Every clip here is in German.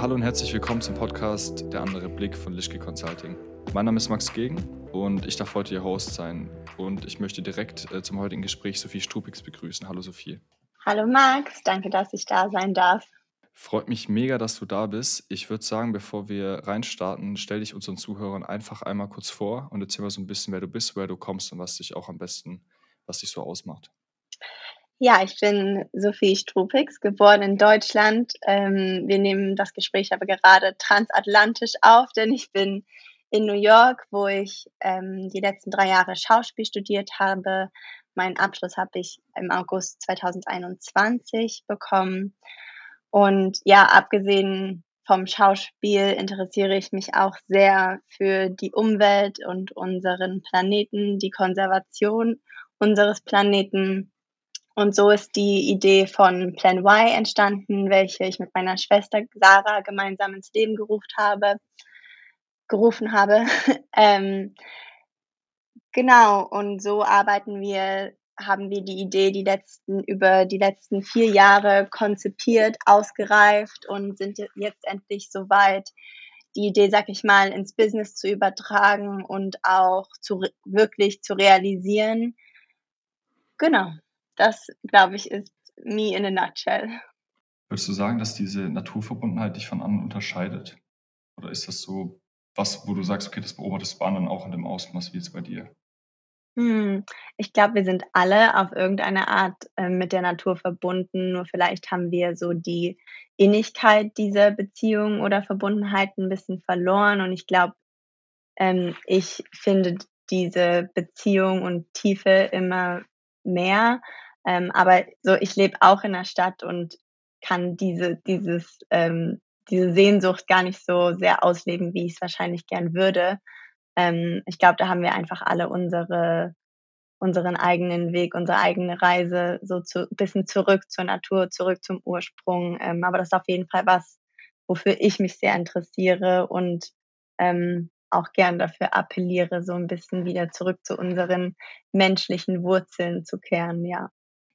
Hallo und herzlich willkommen zum Podcast Der andere Blick von Lischke Consulting. Mein Name ist Max Gegen und ich darf heute Ihr Host sein. Und ich möchte direkt äh, zum heutigen Gespräch Sophie Strupix begrüßen. Hallo Sophie. Hallo Max, danke, dass ich da sein darf. Freut mich mega, dass du da bist. Ich würde sagen, bevor wir reinstarten, stell dich unseren Zuhörern einfach einmal kurz vor und erzähl mal so ein bisschen, wer du bist, woher du kommst und was dich auch am besten, was dich so ausmacht. Ja, ich bin Sophie Strupix, geboren in Deutschland. Ähm, wir nehmen das Gespräch aber gerade transatlantisch auf, denn ich bin in New York, wo ich ähm, die letzten drei Jahre Schauspiel studiert habe. Meinen Abschluss habe ich im August 2021 bekommen. Und ja, abgesehen vom Schauspiel interessiere ich mich auch sehr für die Umwelt und unseren Planeten, die Konservation unseres Planeten und so ist die Idee von Plan Y entstanden, welche ich mit meiner Schwester Sarah gemeinsam ins Leben gerufen habe. Gerufen habe. ähm, genau, und so arbeiten wir, haben wir die Idee die letzten, über die letzten vier Jahre konzipiert, ausgereift und sind jetzt endlich soweit, die Idee, sag ich mal, ins Business zu übertragen und auch zu, wirklich zu realisieren. Genau das, glaube ich, ist me in a nutshell. Würdest du sagen, dass diese Naturverbundenheit dich von anderen unterscheidet? Oder ist das so was, wo du sagst, okay, das beobachtest du bei anderen auch in dem Ausmaß wie jetzt bei dir? Hm, ich glaube, wir sind alle auf irgendeine Art äh, mit der Natur verbunden. Nur vielleicht haben wir so die Innigkeit dieser Beziehung oder Verbundenheit ein bisschen verloren. Und ich glaube, ähm, ich finde diese Beziehung und Tiefe immer mehr. Ähm, aber so, ich lebe auch in der Stadt und kann diese, dieses, ähm, diese Sehnsucht gar nicht so sehr ausleben, wie ich es wahrscheinlich gern würde. Ähm, ich glaube, da haben wir einfach alle unsere, unseren eigenen Weg, unsere eigene Reise, so zu, bisschen zurück zur Natur, zurück zum Ursprung. Ähm, aber das ist auf jeden Fall was, wofür ich mich sehr interessiere und ähm, auch gern dafür appelliere, so ein bisschen wieder zurück zu unseren menschlichen Wurzeln zu kehren, ja.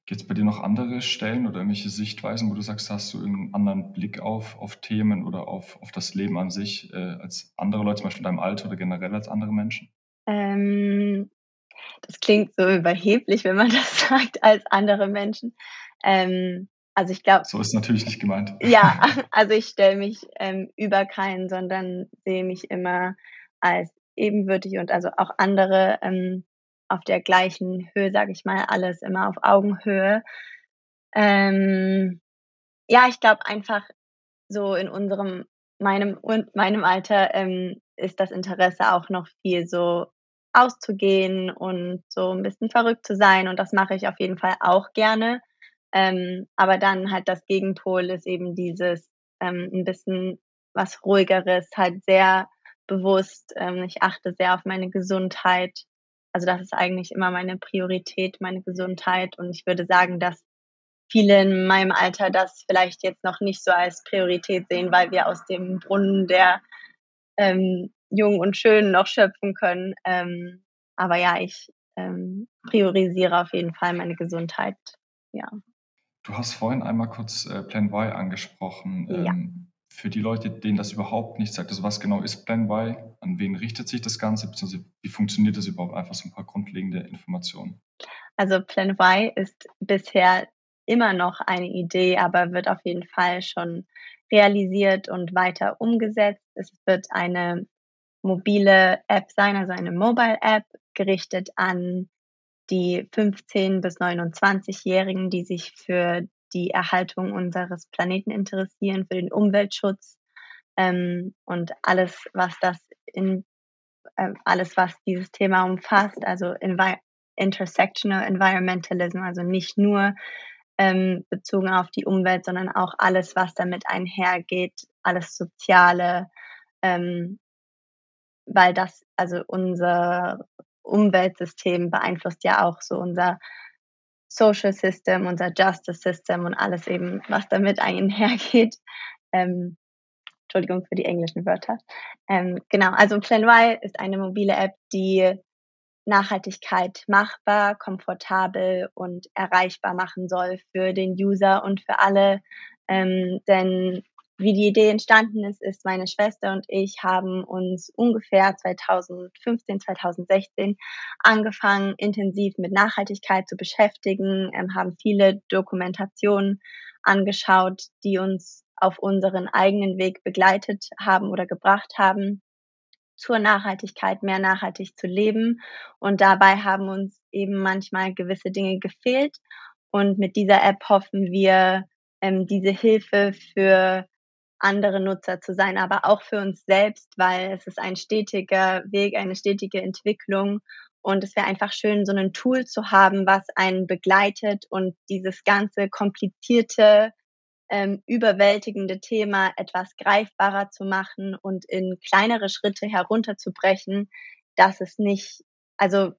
Gibt es bei dir noch andere Stellen oder irgendwelche Sichtweisen, wo du sagst, hast du einen anderen Blick auf, auf Themen oder auf, auf das Leben an sich äh, als andere Leute, zum Beispiel in deinem Alter oder generell als andere Menschen? Ähm, das klingt so überheblich, wenn man das sagt, als andere Menschen. Ähm, also ich glaube. So ist natürlich nicht gemeint. Ja, also ich stelle mich ähm, über keinen, sondern sehe mich immer als ebenwürdig und also auch andere ähm, auf der gleichen Höhe, sage ich mal, alles immer auf Augenhöhe. Ähm, ja, ich glaube einfach so in unserem, meinem und meinem Alter ähm, ist das Interesse auch noch viel so auszugehen und so ein bisschen verrückt zu sein und das mache ich auf jeden Fall auch gerne. Ähm, aber dann halt das Gegenpol ist eben dieses ähm, ein bisschen was ruhigeres, halt sehr bewusst. Ähm, ich achte sehr auf meine Gesundheit. Also das ist eigentlich immer meine Priorität, meine Gesundheit. Und ich würde sagen, dass viele in meinem Alter das vielleicht jetzt noch nicht so als Priorität sehen, weil wir aus dem Brunnen der ähm, Jungen und Schönen noch schöpfen können. Ähm, aber ja, ich ähm, priorisiere auf jeden Fall meine Gesundheit. Ja. Du hast vorhin einmal kurz äh, Plan Y angesprochen. Ja. Ähm, für die Leute, denen das überhaupt nicht sagt, also was genau ist Plan Y, an wen richtet sich das Ganze, beziehungsweise wie funktioniert das überhaupt? Einfach so ein paar grundlegende Informationen. Also Plan Y ist bisher immer noch eine Idee, aber wird auf jeden Fall schon realisiert und weiter umgesetzt. Es wird eine mobile App sein, also eine Mobile App gerichtet an die 15- bis 29-Jährigen, die sich für die Erhaltung unseres Planeten interessieren, für den Umweltschutz ähm, und alles, was das in äh, alles, was dieses Thema umfasst, also Envi Intersectional Environmentalism, also nicht nur ähm, bezogen auf die Umwelt, sondern auch alles, was damit einhergeht, alles Soziale, ähm, weil das, also unser Umweltsystem beeinflusst ja auch so unser Social System, unser Justice System und alles eben, was damit einhergeht. Ähm, Entschuldigung für die englischen Wörter. Ähm, genau, also Plan Y ist eine mobile App, die Nachhaltigkeit machbar, komfortabel und erreichbar machen soll für den User und für alle. Ähm, denn wie die Idee entstanden ist, ist meine Schwester und ich haben uns ungefähr 2015, 2016 angefangen, intensiv mit Nachhaltigkeit zu beschäftigen, ähm, haben viele Dokumentationen angeschaut, die uns auf unseren eigenen Weg begleitet haben oder gebracht haben zur Nachhaltigkeit, mehr nachhaltig zu leben. Und dabei haben uns eben manchmal gewisse Dinge gefehlt. Und mit dieser App hoffen wir, ähm, diese Hilfe für andere Nutzer zu sein, aber auch für uns selbst, weil es ist ein stetiger Weg, eine stetige Entwicklung. Und es wäre einfach schön, so ein Tool zu haben, was einen begleitet und dieses ganze komplizierte, ähm, überwältigende Thema etwas greifbarer zu machen und in kleinere Schritte herunterzubrechen, dass es nicht, also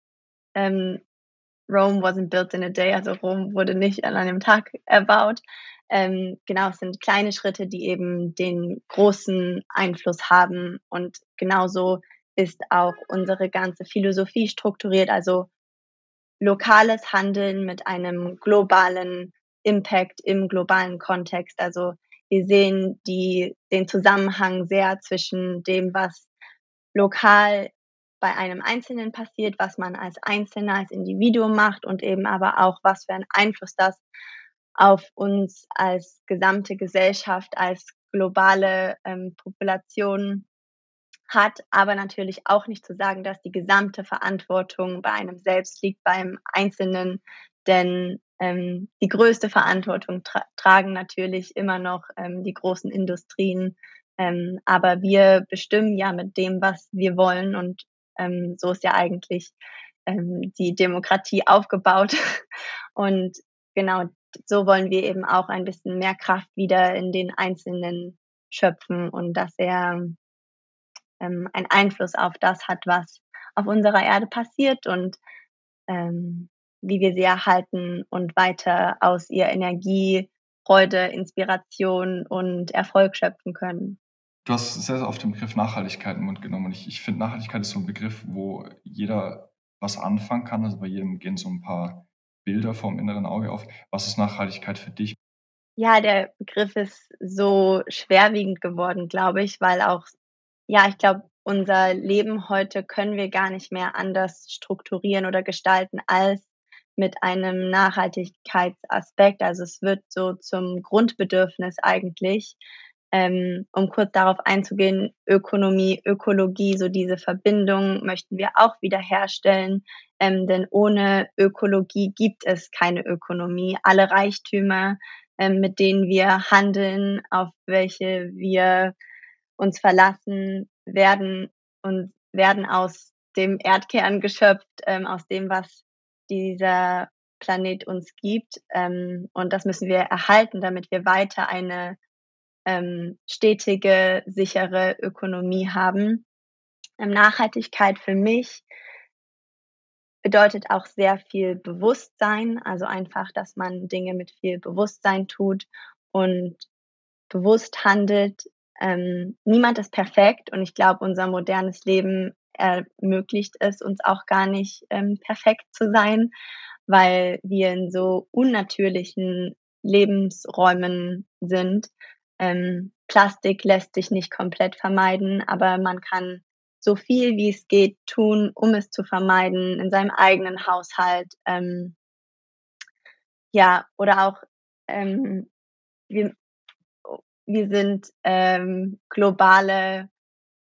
ähm, Rome wasn't built in a day, also Rom wurde nicht an einem Tag erbaut, ähm, genau, es sind kleine Schritte, die eben den großen Einfluss haben. Und genauso ist auch unsere ganze Philosophie strukturiert, also lokales Handeln mit einem globalen Impact im globalen Kontext. Also wir sehen die, den Zusammenhang sehr zwischen dem, was lokal bei einem Einzelnen passiert, was man als Einzelner, als Individuum macht und eben aber auch, was für einen Einfluss das auf uns als gesamte Gesellschaft, als globale ähm, Population hat, aber natürlich auch nicht zu sagen, dass die gesamte Verantwortung bei einem selbst liegt, beim Einzelnen, denn ähm, die größte Verantwortung tra tragen natürlich immer noch ähm, die großen Industrien, ähm, aber wir bestimmen ja mit dem, was wir wollen und ähm, so ist ja eigentlich ähm, die Demokratie aufgebaut und genau so wollen wir eben auch ein bisschen mehr Kraft wieder in den Einzelnen schöpfen und dass er ähm, einen Einfluss auf das hat, was auf unserer Erde passiert und ähm, wie wir sie erhalten und weiter aus ihr Energie, Freude, Inspiration und Erfolg schöpfen können. Du hast sehr, sehr oft den Begriff Nachhaltigkeit im Mund genommen und ich, ich finde, Nachhaltigkeit ist so ein Begriff, wo jeder was anfangen kann. Also bei jedem gehen so ein paar Bilder vom inneren Auge auf. Was ist Nachhaltigkeit für dich? Ja, der Begriff ist so schwerwiegend geworden, glaube ich, weil auch, ja, ich glaube, unser Leben heute können wir gar nicht mehr anders strukturieren oder gestalten als mit einem Nachhaltigkeitsaspekt. Also es wird so zum Grundbedürfnis eigentlich. Ähm, um kurz darauf einzugehen, Ökonomie, Ökologie, so diese Verbindung möchten wir auch wieder herstellen. Ähm, denn ohne Ökologie gibt es keine Ökonomie. Alle Reichtümer, ähm, mit denen wir handeln, auf welche wir uns verlassen, werden und werden aus dem Erdkern geschöpft, ähm, aus dem, was dieser Planet uns gibt. Ähm, und das müssen wir erhalten, damit wir weiter eine ähm, stetige, sichere Ökonomie haben. Ähm, Nachhaltigkeit für mich bedeutet auch sehr viel Bewusstsein, also einfach, dass man Dinge mit viel Bewusstsein tut und bewusst handelt. Ähm, niemand ist perfekt und ich glaube, unser modernes Leben ermöglicht es uns auch gar nicht ähm, perfekt zu sein, weil wir in so unnatürlichen Lebensräumen sind, ähm, Plastik lässt sich nicht komplett vermeiden, aber man kann so viel wie es geht tun, um es zu vermeiden in seinem eigenen Haushalt. Ähm, ja, oder auch ähm, wir, wir sind ähm, globale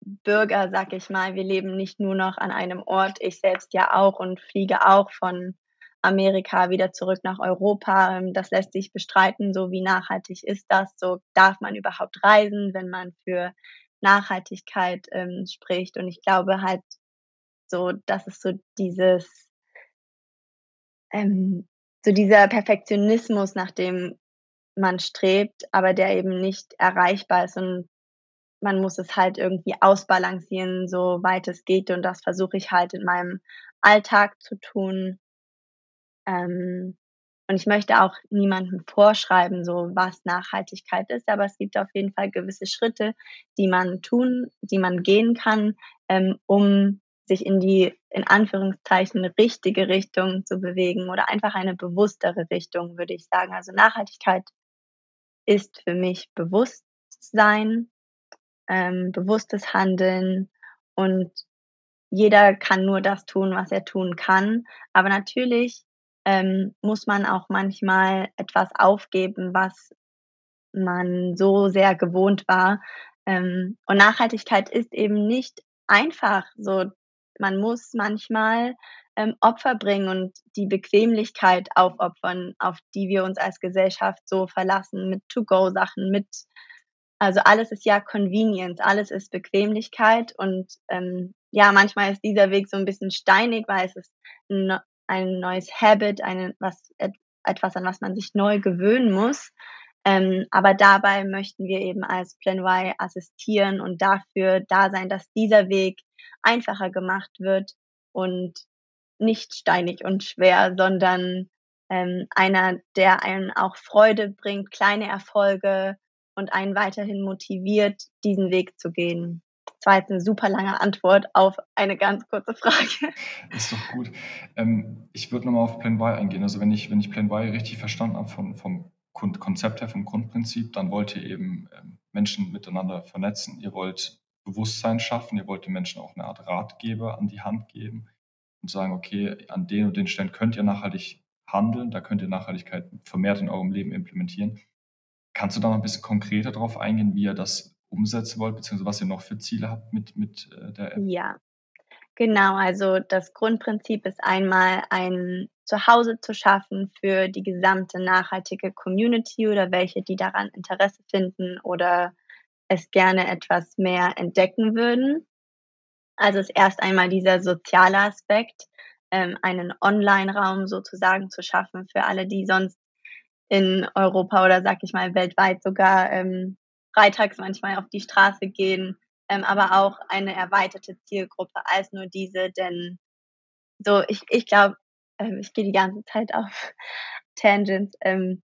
Bürger, sag ich mal. Wir leben nicht nur noch an einem Ort. Ich selbst ja auch und fliege auch von Amerika wieder zurück nach Europa. Ähm, das lässt sich bestreiten, so wie nachhaltig ist das, so darf man überhaupt reisen, wenn man für Nachhaltigkeit ähm, spricht. Und ich glaube halt so, das ist so dieses, ähm, so dieser Perfektionismus, nach dem man strebt, aber der eben nicht erreichbar ist und man muss es halt irgendwie ausbalancieren, so weit es geht. Und das versuche ich halt in meinem Alltag zu tun. Ähm, und ich möchte auch niemandem vorschreiben, so was Nachhaltigkeit ist, aber es gibt auf jeden Fall gewisse Schritte, die man tun, die man gehen kann, ähm, um sich in die, in Anführungszeichen, richtige Richtung zu bewegen oder einfach eine bewusstere Richtung, würde ich sagen. Also Nachhaltigkeit ist für mich Bewusstsein ähm, bewusstes Handeln und jeder kann nur das tun, was er tun kann. Aber natürlich ähm, muss man auch manchmal etwas aufgeben, was man so sehr gewohnt war. Ähm, und Nachhaltigkeit ist eben nicht einfach. So, man muss manchmal ähm, Opfer bringen und die Bequemlichkeit aufopfern, auf die wir uns als Gesellschaft so verlassen, mit To-Go-Sachen, mit also alles ist ja Convenience, alles ist Bequemlichkeit und ähm, ja, manchmal ist dieser Weg so ein bisschen steinig, weil es ist ein, ein neues Habit, eine, was, etwas, an was man sich neu gewöhnen muss. Ähm, aber dabei möchten wir eben als Plan Y assistieren und dafür da sein, dass dieser Weg einfacher gemacht wird und nicht steinig und schwer, sondern ähm, einer, der einen auch Freude bringt, kleine Erfolge und einen weiterhin motiviert, diesen Weg zu gehen. Das war jetzt eine super lange Antwort auf eine ganz kurze Frage. Ist doch gut. Ähm, ich würde nochmal auf Plan Y eingehen. Also wenn ich, wenn ich Plan Y richtig verstanden habe vom, vom Konzept her, vom Grundprinzip, dann wollt ihr eben ähm, Menschen miteinander vernetzen. Ihr wollt Bewusstsein schaffen. Ihr wollt den Menschen auch eine Art Ratgeber an die Hand geben und sagen, okay, an den und den Stellen könnt ihr nachhaltig handeln, da könnt ihr Nachhaltigkeit vermehrt in eurem Leben implementieren. Kannst du da noch ein bisschen konkreter darauf eingehen, wie ihr das umsetzen wollt, beziehungsweise was ihr noch für Ziele habt mit, mit äh, der App? Ja, genau. Also das Grundprinzip ist einmal ein Zuhause zu schaffen für die gesamte nachhaltige Community oder welche, die daran Interesse finden oder es gerne etwas mehr entdecken würden. Also ist erst einmal dieser soziale Aspekt, ähm, einen Online-Raum sozusagen zu schaffen für alle, die sonst in Europa oder sag ich mal weltweit sogar ähm, freitags manchmal auf die Straße gehen, ähm, aber auch eine erweiterte Zielgruppe als nur diese, denn so ich, ich glaube, ähm, ich gehe die ganze Zeit auf Tangents. Ähm,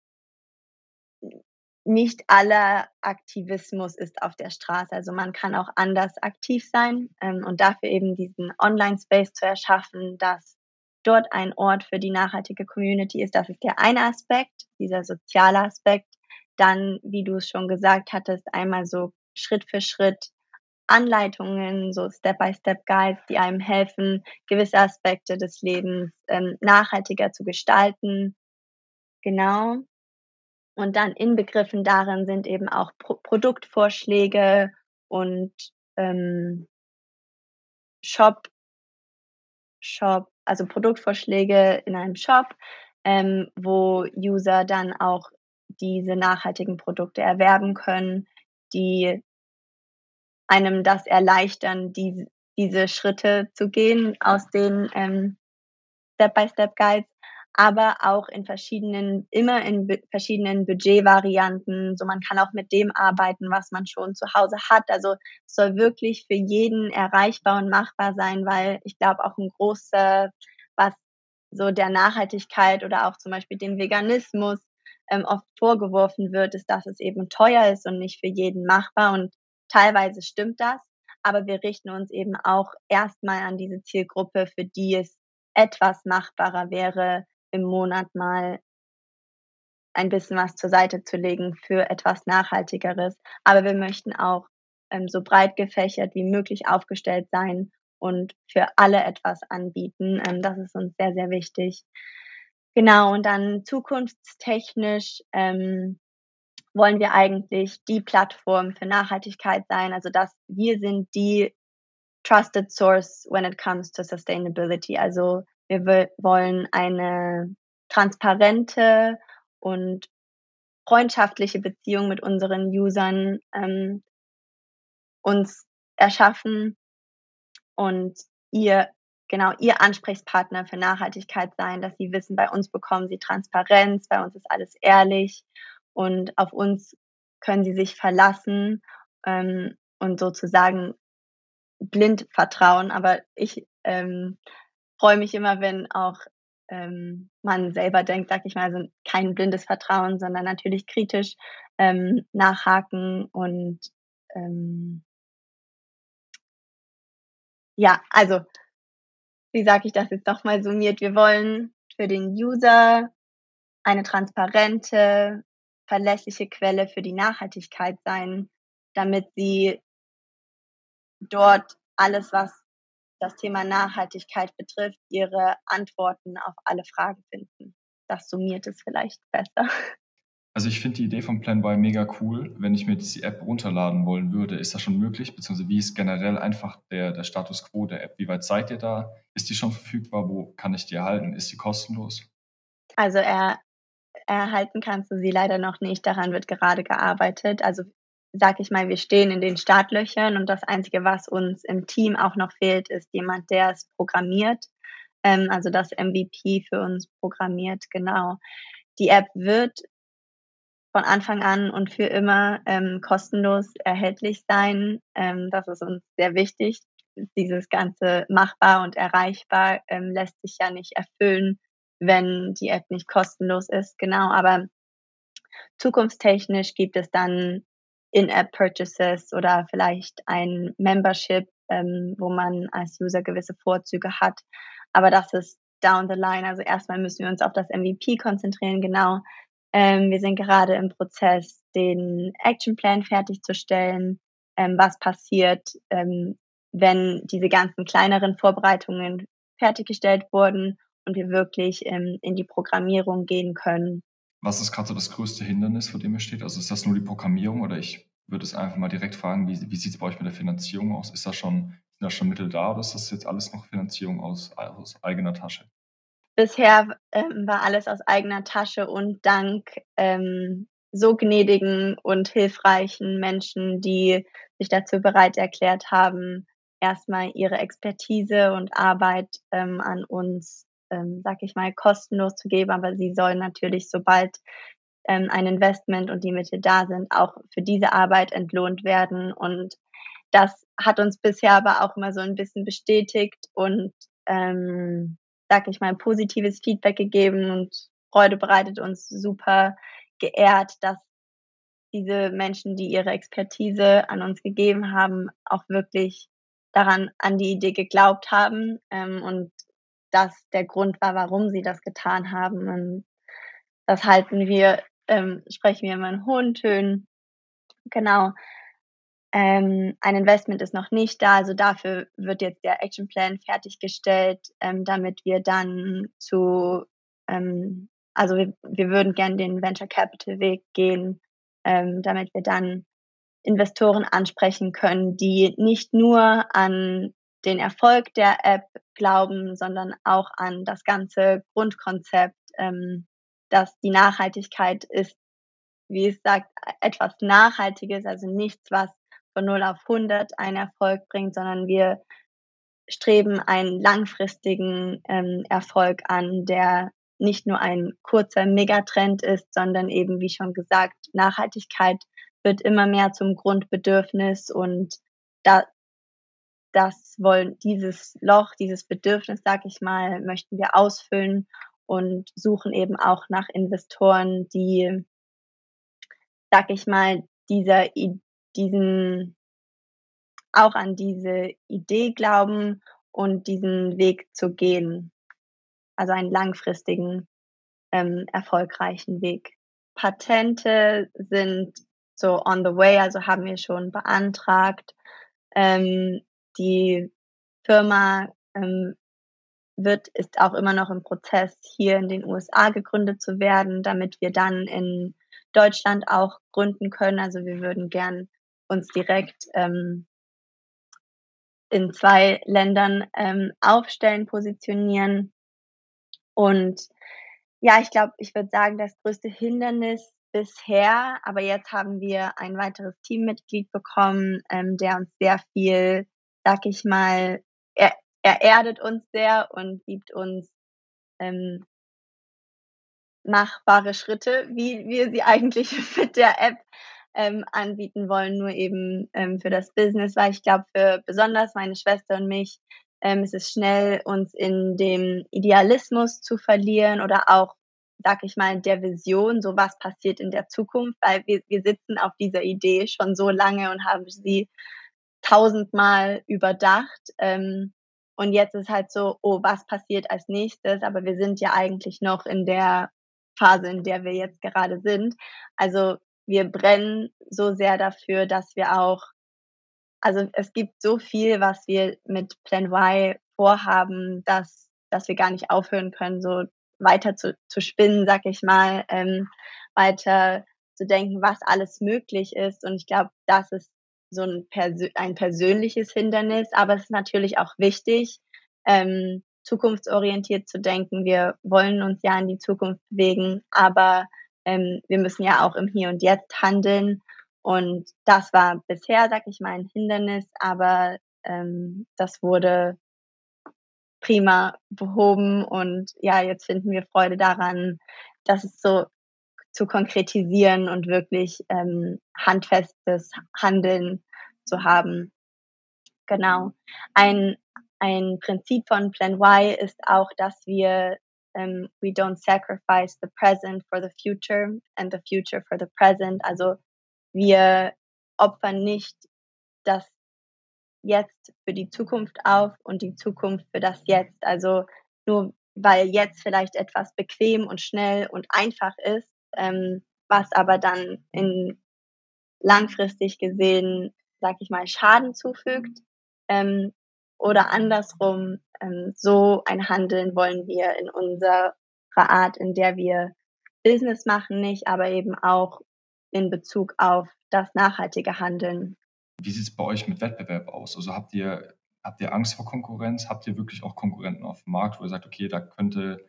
nicht aller Aktivismus ist auf der Straße. Also man kann auch anders aktiv sein ähm, und dafür eben diesen Online-Space zu erschaffen, dass dort ein Ort für die nachhaltige Community ist. Das ist der eine Aspekt, dieser soziale Aspekt. Dann, wie du es schon gesagt hattest, einmal so Schritt für Schritt Anleitungen, so Step-by-Step-Guides, die einem helfen, gewisse Aspekte des Lebens ähm, nachhaltiger zu gestalten. Genau. Und dann inbegriffen darin sind eben auch Pro Produktvorschläge und ähm, Shop, Shop, also Produktvorschläge in einem Shop, ähm, wo User dann auch diese nachhaltigen Produkte erwerben können, die einem das erleichtern, die, diese Schritte zu gehen aus den ähm, Step-by-Step-Guides aber auch in verschiedenen, immer in verschiedenen Budgetvarianten. So man kann auch mit dem arbeiten, was man schon zu Hause hat. Also es soll wirklich für jeden erreichbar und machbar sein, weil ich glaube auch ein großer, was so der Nachhaltigkeit oder auch zum Beispiel dem Veganismus ähm, oft vorgeworfen wird, ist, dass es eben teuer ist und nicht für jeden machbar. Und teilweise stimmt das, aber wir richten uns eben auch erstmal an diese Zielgruppe, für die es etwas machbarer wäre, im Monat mal ein bisschen was zur Seite zu legen für etwas Nachhaltigeres. Aber wir möchten auch ähm, so breit gefächert wie möglich aufgestellt sein und für alle etwas anbieten. Ähm, das ist uns sehr, sehr wichtig. Genau, und dann zukunftstechnisch ähm, wollen wir eigentlich die Plattform für Nachhaltigkeit sein. Also dass wir sind die trusted source when it comes to sustainability. Also wir wollen eine transparente und freundschaftliche Beziehung mit unseren Usern ähm, uns erschaffen und ihr genau ihr Ansprechpartner für Nachhaltigkeit sein, dass sie wissen, bei uns bekommen sie Transparenz, bei uns ist alles ehrlich und auf uns können sie sich verlassen ähm, und sozusagen blind vertrauen. Aber ich ähm, freue mich immer, wenn auch ähm, man selber denkt, sag ich mal, also kein blindes Vertrauen, sondern natürlich kritisch ähm, nachhaken und ähm, ja, also wie sage ich das jetzt nochmal summiert? Wir wollen für den User eine transparente, verlässliche Quelle für die Nachhaltigkeit sein, damit sie dort alles, was das Thema Nachhaltigkeit betrifft, ihre Antworten auf alle Fragen finden. Das summiert es vielleicht besser. Also ich finde die Idee von Plan Y mega cool. Wenn ich mir die App runterladen wollen würde, ist das schon möglich? Beziehungsweise wie ist generell einfach der, der Status quo der App? Wie weit seid ihr da? Ist die schon verfügbar? Wo kann ich die erhalten? Ist sie kostenlos? Also er, erhalten kannst du sie leider noch nicht. Daran wird gerade gearbeitet. Also sag ich mal, wir stehen in den Startlöchern und das Einzige, was uns im Team auch noch fehlt, ist jemand, der es programmiert. Ähm, also das MVP für uns programmiert, genau. Die App wird von Anfang an und für immer ähm, kostenlos erhältlich sein. Ähm, das ist uns sehr wichtig. Dieses ganze machbar und erreichbar ähm, lässt sich ja nicht erfüllen, wenn die App nicht kostenlos ist. Genau, aber zukunftstechnisch gibt es dann In-App-Purchases oder vielleicht ein Membership, ähm, wo man als User gewisse Vorzüge hat. Aber das ist down the line. Also erstmal müssen wir uns auf das MVP konzentrieren, genau ähm, wir sind gerade im Prozess, den Actionplan fertigzustellen, ähm, was passiert, ähm, wenn diese ganzen kleineren Vorbereitungen fertiggestellt wurden und wir wirklich ähm, in die Programmierung gehen können. Was ist gerade so das größte Hindernis, vor dem ihr steht? Also ist das nur die Programmierung oder ich würde es einfach mal direkt fragen, wie, wie sieht es bei euch mit der Finanzierung aus? Ist da schon, sind da schon Mittel da oder ist das jetzt alles noch Finanzierung aus, aus eigener Tasche? Bisher ähm, war alles aus eigener Tasche und dank ähm, so gnädigen und hilfreichen Menschen, die sich dazu bereit erklärt haben, erstmal ihre Expertise und Arbeit ähm, an uns, ähm, sag ich mal, kostenlos zu geben. Aber sie sollen natürlich, sobald ähm, ein Investment und die Mittel da sind, auch für diese Arbeit entlohnt werden. Und das hat uns bisher aber auch immer so ein bisschen bestätigt und ähm, sag ich mal, positives Feedback gegeben und Freude bereitet uns super geehrt, dass diese Menschen, die ihre Expertise an uns gegeben haben, auch wirklich daran an die Idee geglaubt haben ähm, und das der Grund war, warum sie das getan haben. Und das halten wir, ähm, sprechen wir immer in hohen Tönen. Genau. Ähm, ein Investment ist noch nicht da, also dafür wird jetzt der Actionplan fertiggestellt, ähm, damit wir dann zu, ähm, also wir, wir würden gerne den Venture Capital Weg gehen, ähm, damit wir dann Investoren ansprechen können, die nicht nur an den Erfolg der App glauben, sondern auch an das ganze Grundkonzept, ähm, dass die Nachhaltigkeit ist, wie es sagt, etwas Nachhaltiges, also nichts, was von 0 auf 100 einen Erfolg bringt, sondern wir streben einen langfristigen ähm, Erfolg an, der nicht nur ein kurzer Megatrend ist, sondern eben, wie schon gesagt, Nachhaltigkeit wird immer mehr zum Grundbedürfnis und da, das wollen dieses Loch, dieses Bedürfnis, sag ich mal, möchten wir ausfüllen und suchen eben auch nach Investoren, die, sag ich mal, dieser diesen, auch an diese Idee glauben und diesen Weg zu gehen. Also einen langfristigen, ähm, erfolgreichen Weg. Patente sind so on the way, also haben wir schon beantragt. Ähm, die Firma ähm, wird, ist auch immer noch im Prozess, hier in den USA gegründet zu werden, damit wir dann in Deutschland auch gründen können. Also wir würden gern uns direkt ähm, in zwei Ländern ähm, aufstellen, positionieren. Und ja, ich glaube, ich würde sagen, das größte Hindernis bisher, aber jetzt haben wir ein weiteres Teammitglied bekommen, ähm, der uns sehr viel, sag ich mal, er, er erdet uns sehr und gibt uns ähm, machbare Schritte, wie wir sie eigentlich mit der App ähm, anbieten wollen, nur eben ähm, für das Business, weil ich glaube, für besonders meine Schwester und mich ähm, ist es schnell, uns in dem Idealismus zu verlieren oder auch, sag ich mal, der Vision, so was passiert in der Zukunft, weil wir, wir sitzen auf dieser Idee schon so lange und haben sie tausendmal überdacht. Ähm, und jetzt ist halt so, oh, was passiert als nächstes? Aber wir sind ja eigentlich noch in der Phase, in der wir jetzt gerade sind. Also wir brennen so sehr dafür, dass wir auch, also es gibt so viel, was wir mit Plan Y vorhaben, dass, dass wir gar nicht aufhören können, so weiter zu, zu spinnen, sag ich mal, ähm, weiter zu denken, was alles möglich ist. Und ich glaube, das ist so ein, Persö ein persönliches Hindernis, aber es ist natürlich auch wichtig, ähm, zukunftsorientiert zu denken. Wir wollen uns ja in die Zukunft bewegen, aber ähm, wir müssen ja auch im Hier und Jetzt handeln. Und das war bisher, sag ich mal, ein Hindernis, aber ähm, das wurde prima behoben und ja, jetzt finden wir Freude daran, dass es so zu konkretisieren und wirklich ähm, handfestes Handeln zu haben. Genau. Ein, ein Prinzip von Plan Y ist auch, dass wir ähm, we don't sacrifice the present for the future and the future for the present. Also wir opfern nicht das Jetzt für die Zukunft auf und die Zukunft für das Jetzt. Also nur weil jetzt vielleicht etwas bequem und schnell und einfach ist, ähm, was aber dann in langfristig gesehen, sag ich mal, Schaden zufügt. Ähm, oder andersrum, ähm, so ein Handeln wollen wir in unserer Art, in der wir Business machen, nicht, aber eben auch in Bezug auf das nachhaltige Handeln. Wie sieht es bei euch mit Wettbewerb aus? Also habt ihr, habt ihr Angst vor Konkurrenz? Habt ihr wirklich auch Konkurrenten auf dem Markt, wo ihr sagt, okay, da könnte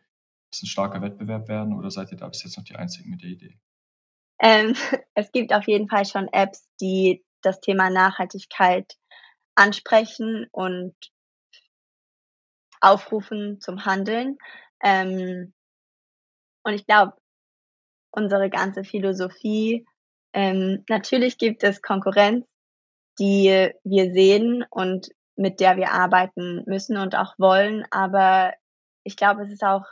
es ein starker Wettbewerb werden oder seid ihr da bis jetzt noch die Einzigen mit der Idee? Ähm, es gibt auf jeden Fall schon Apps, die das Thema Nachhaltigkeit ansprechen und aufrufen zum Handeln. Ähm, und ich glaube, unsere ganze Philosophie, ähm, natürlich gibt es Konkurrenz, die wir sehen und mit der wir arbeiten müssen und auch wollen, aber ich glaube, es ist auch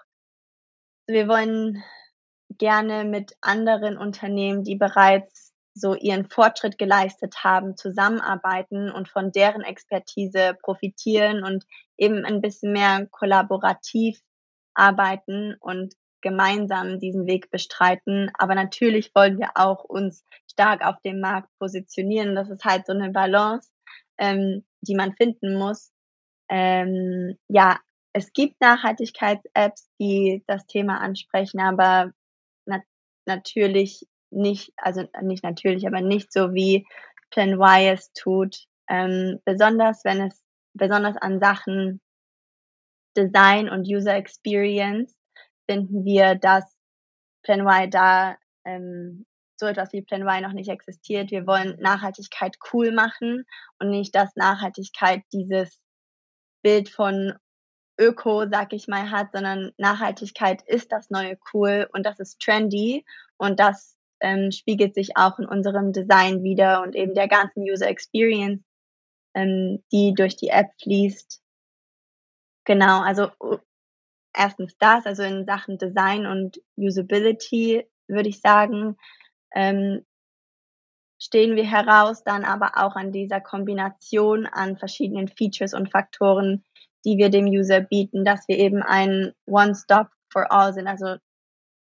wir wollen gerne mit anderen Unternehmen, die bereits so ihren Fortschritt geleistet haben, zusammenarbeiten und von deren Expertise profitieren und eben ein bisschen mehr kollaborativ arbeiten und gemeinsam diesen Weg bestreiten. Aber natürlich wollen wir auch uns stark auf dem Markt positionieren. Das ist halt so eine Balance, ähm, die man finden muss. Ähm, ja, es gibt Nachhaltigkeits-Apps, die das Thema ansprechen, aber na natürlich nicht, also nicht natürlich, aber nicht so wie Plan Y es tut. Ähm, besonders wenn es, besonders an Sachen Design und User Experience finden wir, dass Plan Y da ähm, so etwas wie Plan Y noch nicht existiert. Wir wollen Nachhaltigkeit cool machen und nicht, dass Nachhaltigkeit dieses Bild von Öko, sag ich mal, hat, sondern Nachhaltigkeit ist das neue Cool und das ist trendy und das ähm, spiegelt sich auch in unserem Design wieder und eben der ganzen User Experience, ähm, die durch die App fließt. Genau, also erstens das, also in Sachen Design und Usability würde ich sagen, ähm, stehen wir heraus, dann aber auch an dieser Kombination an verschiedenen Features und Faktoren, die wir dem User bieten, dass wir eben ein One-Stop for All sind. Also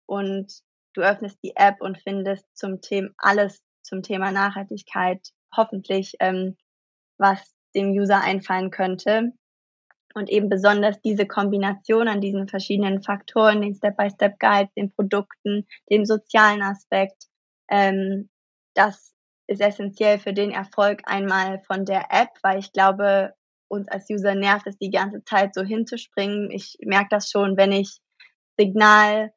und du öffnest die App und findest zum Thema alles zum Thema Nachhaltigkeit hoffentlich, ähm, was dem User einfallen könnte. Und eben besonders diese Kombination an diesen verschiedenen Faktoren, den Step-by-Step-Guides, den Produkten, dem sozialen Aspekt, ähm, das ist essentiell für den Erfolg einmal von der App, weil ich glaube, uns als User nervt es die ganze Zeit so hinzuspringen. Ich merke das schon, wenn ich Signal,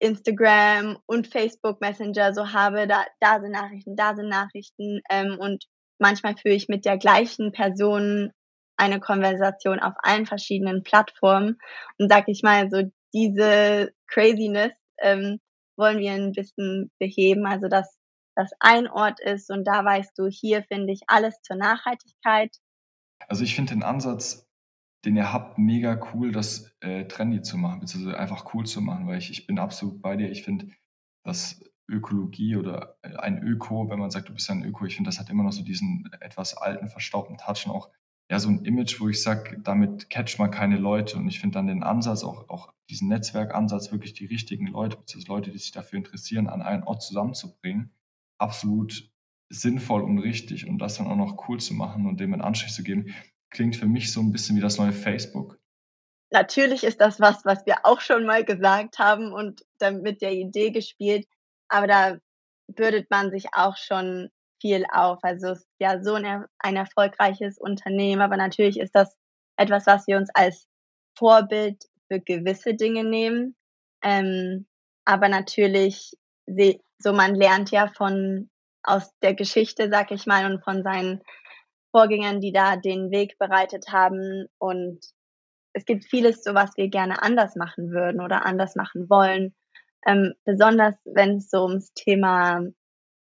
Instagram und Facebook Messenger so habe, da, da sind Nachrichten, da sind Nachrichten ähm, und manchmal führe ich mit der gleichen Person eine Konversation auf allen verschiedenen Plattformen und sag ich mal so diese Craziness ähm, wollen wir ein bisschen beheben, also dass das ein Ort ist und da weißt du, hier finde ich alles zur Nachhaltigkeit, also ich finde den Ansatz, den ihr habt, mega cool, das äh, trendy zu machen, beziehungsweise einfach cool zu machen, weil ich, ich bin absolut bei dir. Ich finde, dass Ökologie oder äh, ein Öko, wenn man sagt, du bist ein Öko, ich finde, das hat immer noch so diesen etwas alten, verstaubten Touch und auch ja, so ein Image, wo ich sage, damit catcht man keine Leute. Und ich finde dann den Ansatz, auch, auch diesen Netzwerkansatz, wirklich die richtigen Leute, beziehungsweise Leute, die sich dafür interessieren, an einen Ort zusammenzubringen, absolut sinnvoll und richtig und das dann auch noch cool zu machen und dem einen Anstrich zu geben, klingt für mich so ein bisschen wie das neue Facebook. Natürlich ist das was, was wir auch schon mal gesagt haben und dann mit der Idee gespielt, aber da bürdet man sich auch schon viel auf. Also es ist ja so ein, ein erfolgreiches Unternehmen, aber natürlich ist das etwas, was wir uns als Vorbild für gewisse Dinge nehmen. Ähm, aber natürlich, so man lernt ja von aus der Geschichte, sag ich mal, und von seinen Vorgängern, die da den Weg bereitet haben. Und es gibt vieles, so was wir gerne anders machen würden oder anders machen wollen. Ähm, besonders wenn es so ums Thema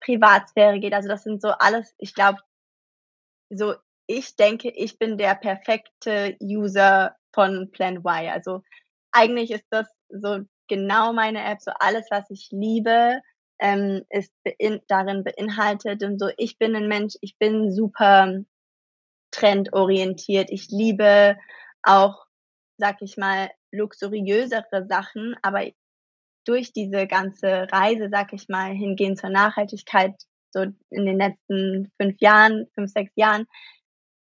Privatsphäre geht. Also das sind so alles, ich glaube, so ich denke, ich bin der perfekte User von Plan Y. Also eigentlich ist das so genau meine App, so alles, was ich liebe, ähm, ist bein darin beinhaltet. Und so, ich bin ein Mensch, ich bin super trendorientiert. Ich liebe auch, sag ich mal, luxuriösere Sachen, aber durch diese ganze Reise, sag ich mal, hingehen zur Nachhaltigkeit, so in den letzten fünf Jahren, fünf, sechs Jahren,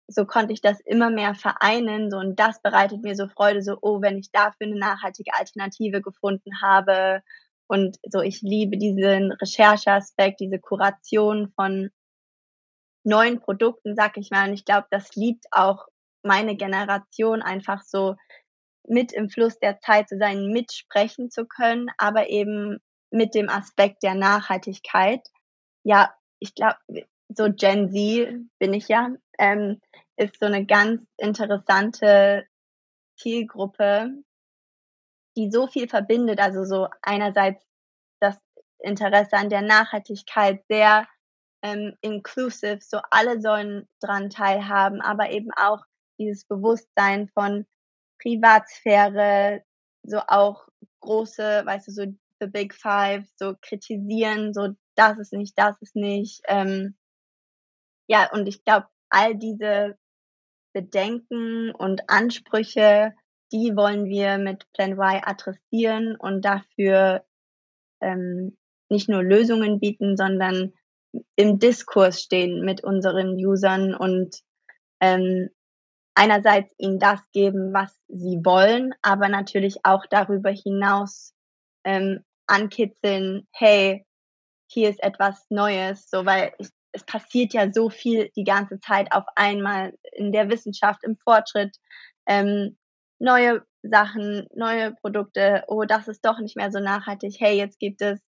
so konnte ich das immer mehr vereinen, so und das bereitet mir so Freude, so oh, wenn ich dafür eine nachhaltige Alternative gefunden habe und so ich liebe diesen Rechercheaspekt, diese Kuration von neuen Produkten, sag ich mal, und ich glaube, das liebt auch meine Generation einfach so mit im Fluss der Zeit zu sein, mitsprechen zu können, aber eben mit dem Aspekt der Nachhaltigkeit. Ja, ich glaube, so Gen Z bin ich ja, ähm, ist so eine ganz interessante Zielgruppe, die so viel verbindet. Also so einerseits das Interesse an der Nachhaltigkeit, sehr ähm, inclusive, so alle sollen dran teilhaben, aber eben auch dieses Bewusstsein von Privatsphäre, so auch große, weißt du, so the Big Five, so kritisieren, so das ist nicht, das ist nicht. Ähm, ja, und ich glaube, all diese Bedenken und Ansprüche, die wollen wir mit Plan Y adressieren und dafür ähm, nicht nur Lösungen bieten, sondern im Diskurs stehen mit unseren Usern und ähm, einerseits ihnen das geben, was sie wollen, aber natürlich auch darüber hinaus ähm, ankitzeln, hey, hier ist etwas Neues, so weil ich, es passiert ja so viel die ganze Zeit auf einmal in der Wissenschaft, im Fortschritt, ähm, neue Sachen, neue Produkte, oh, das ist doch nicht mehr so nachhaltig, hey, jetzt gibt es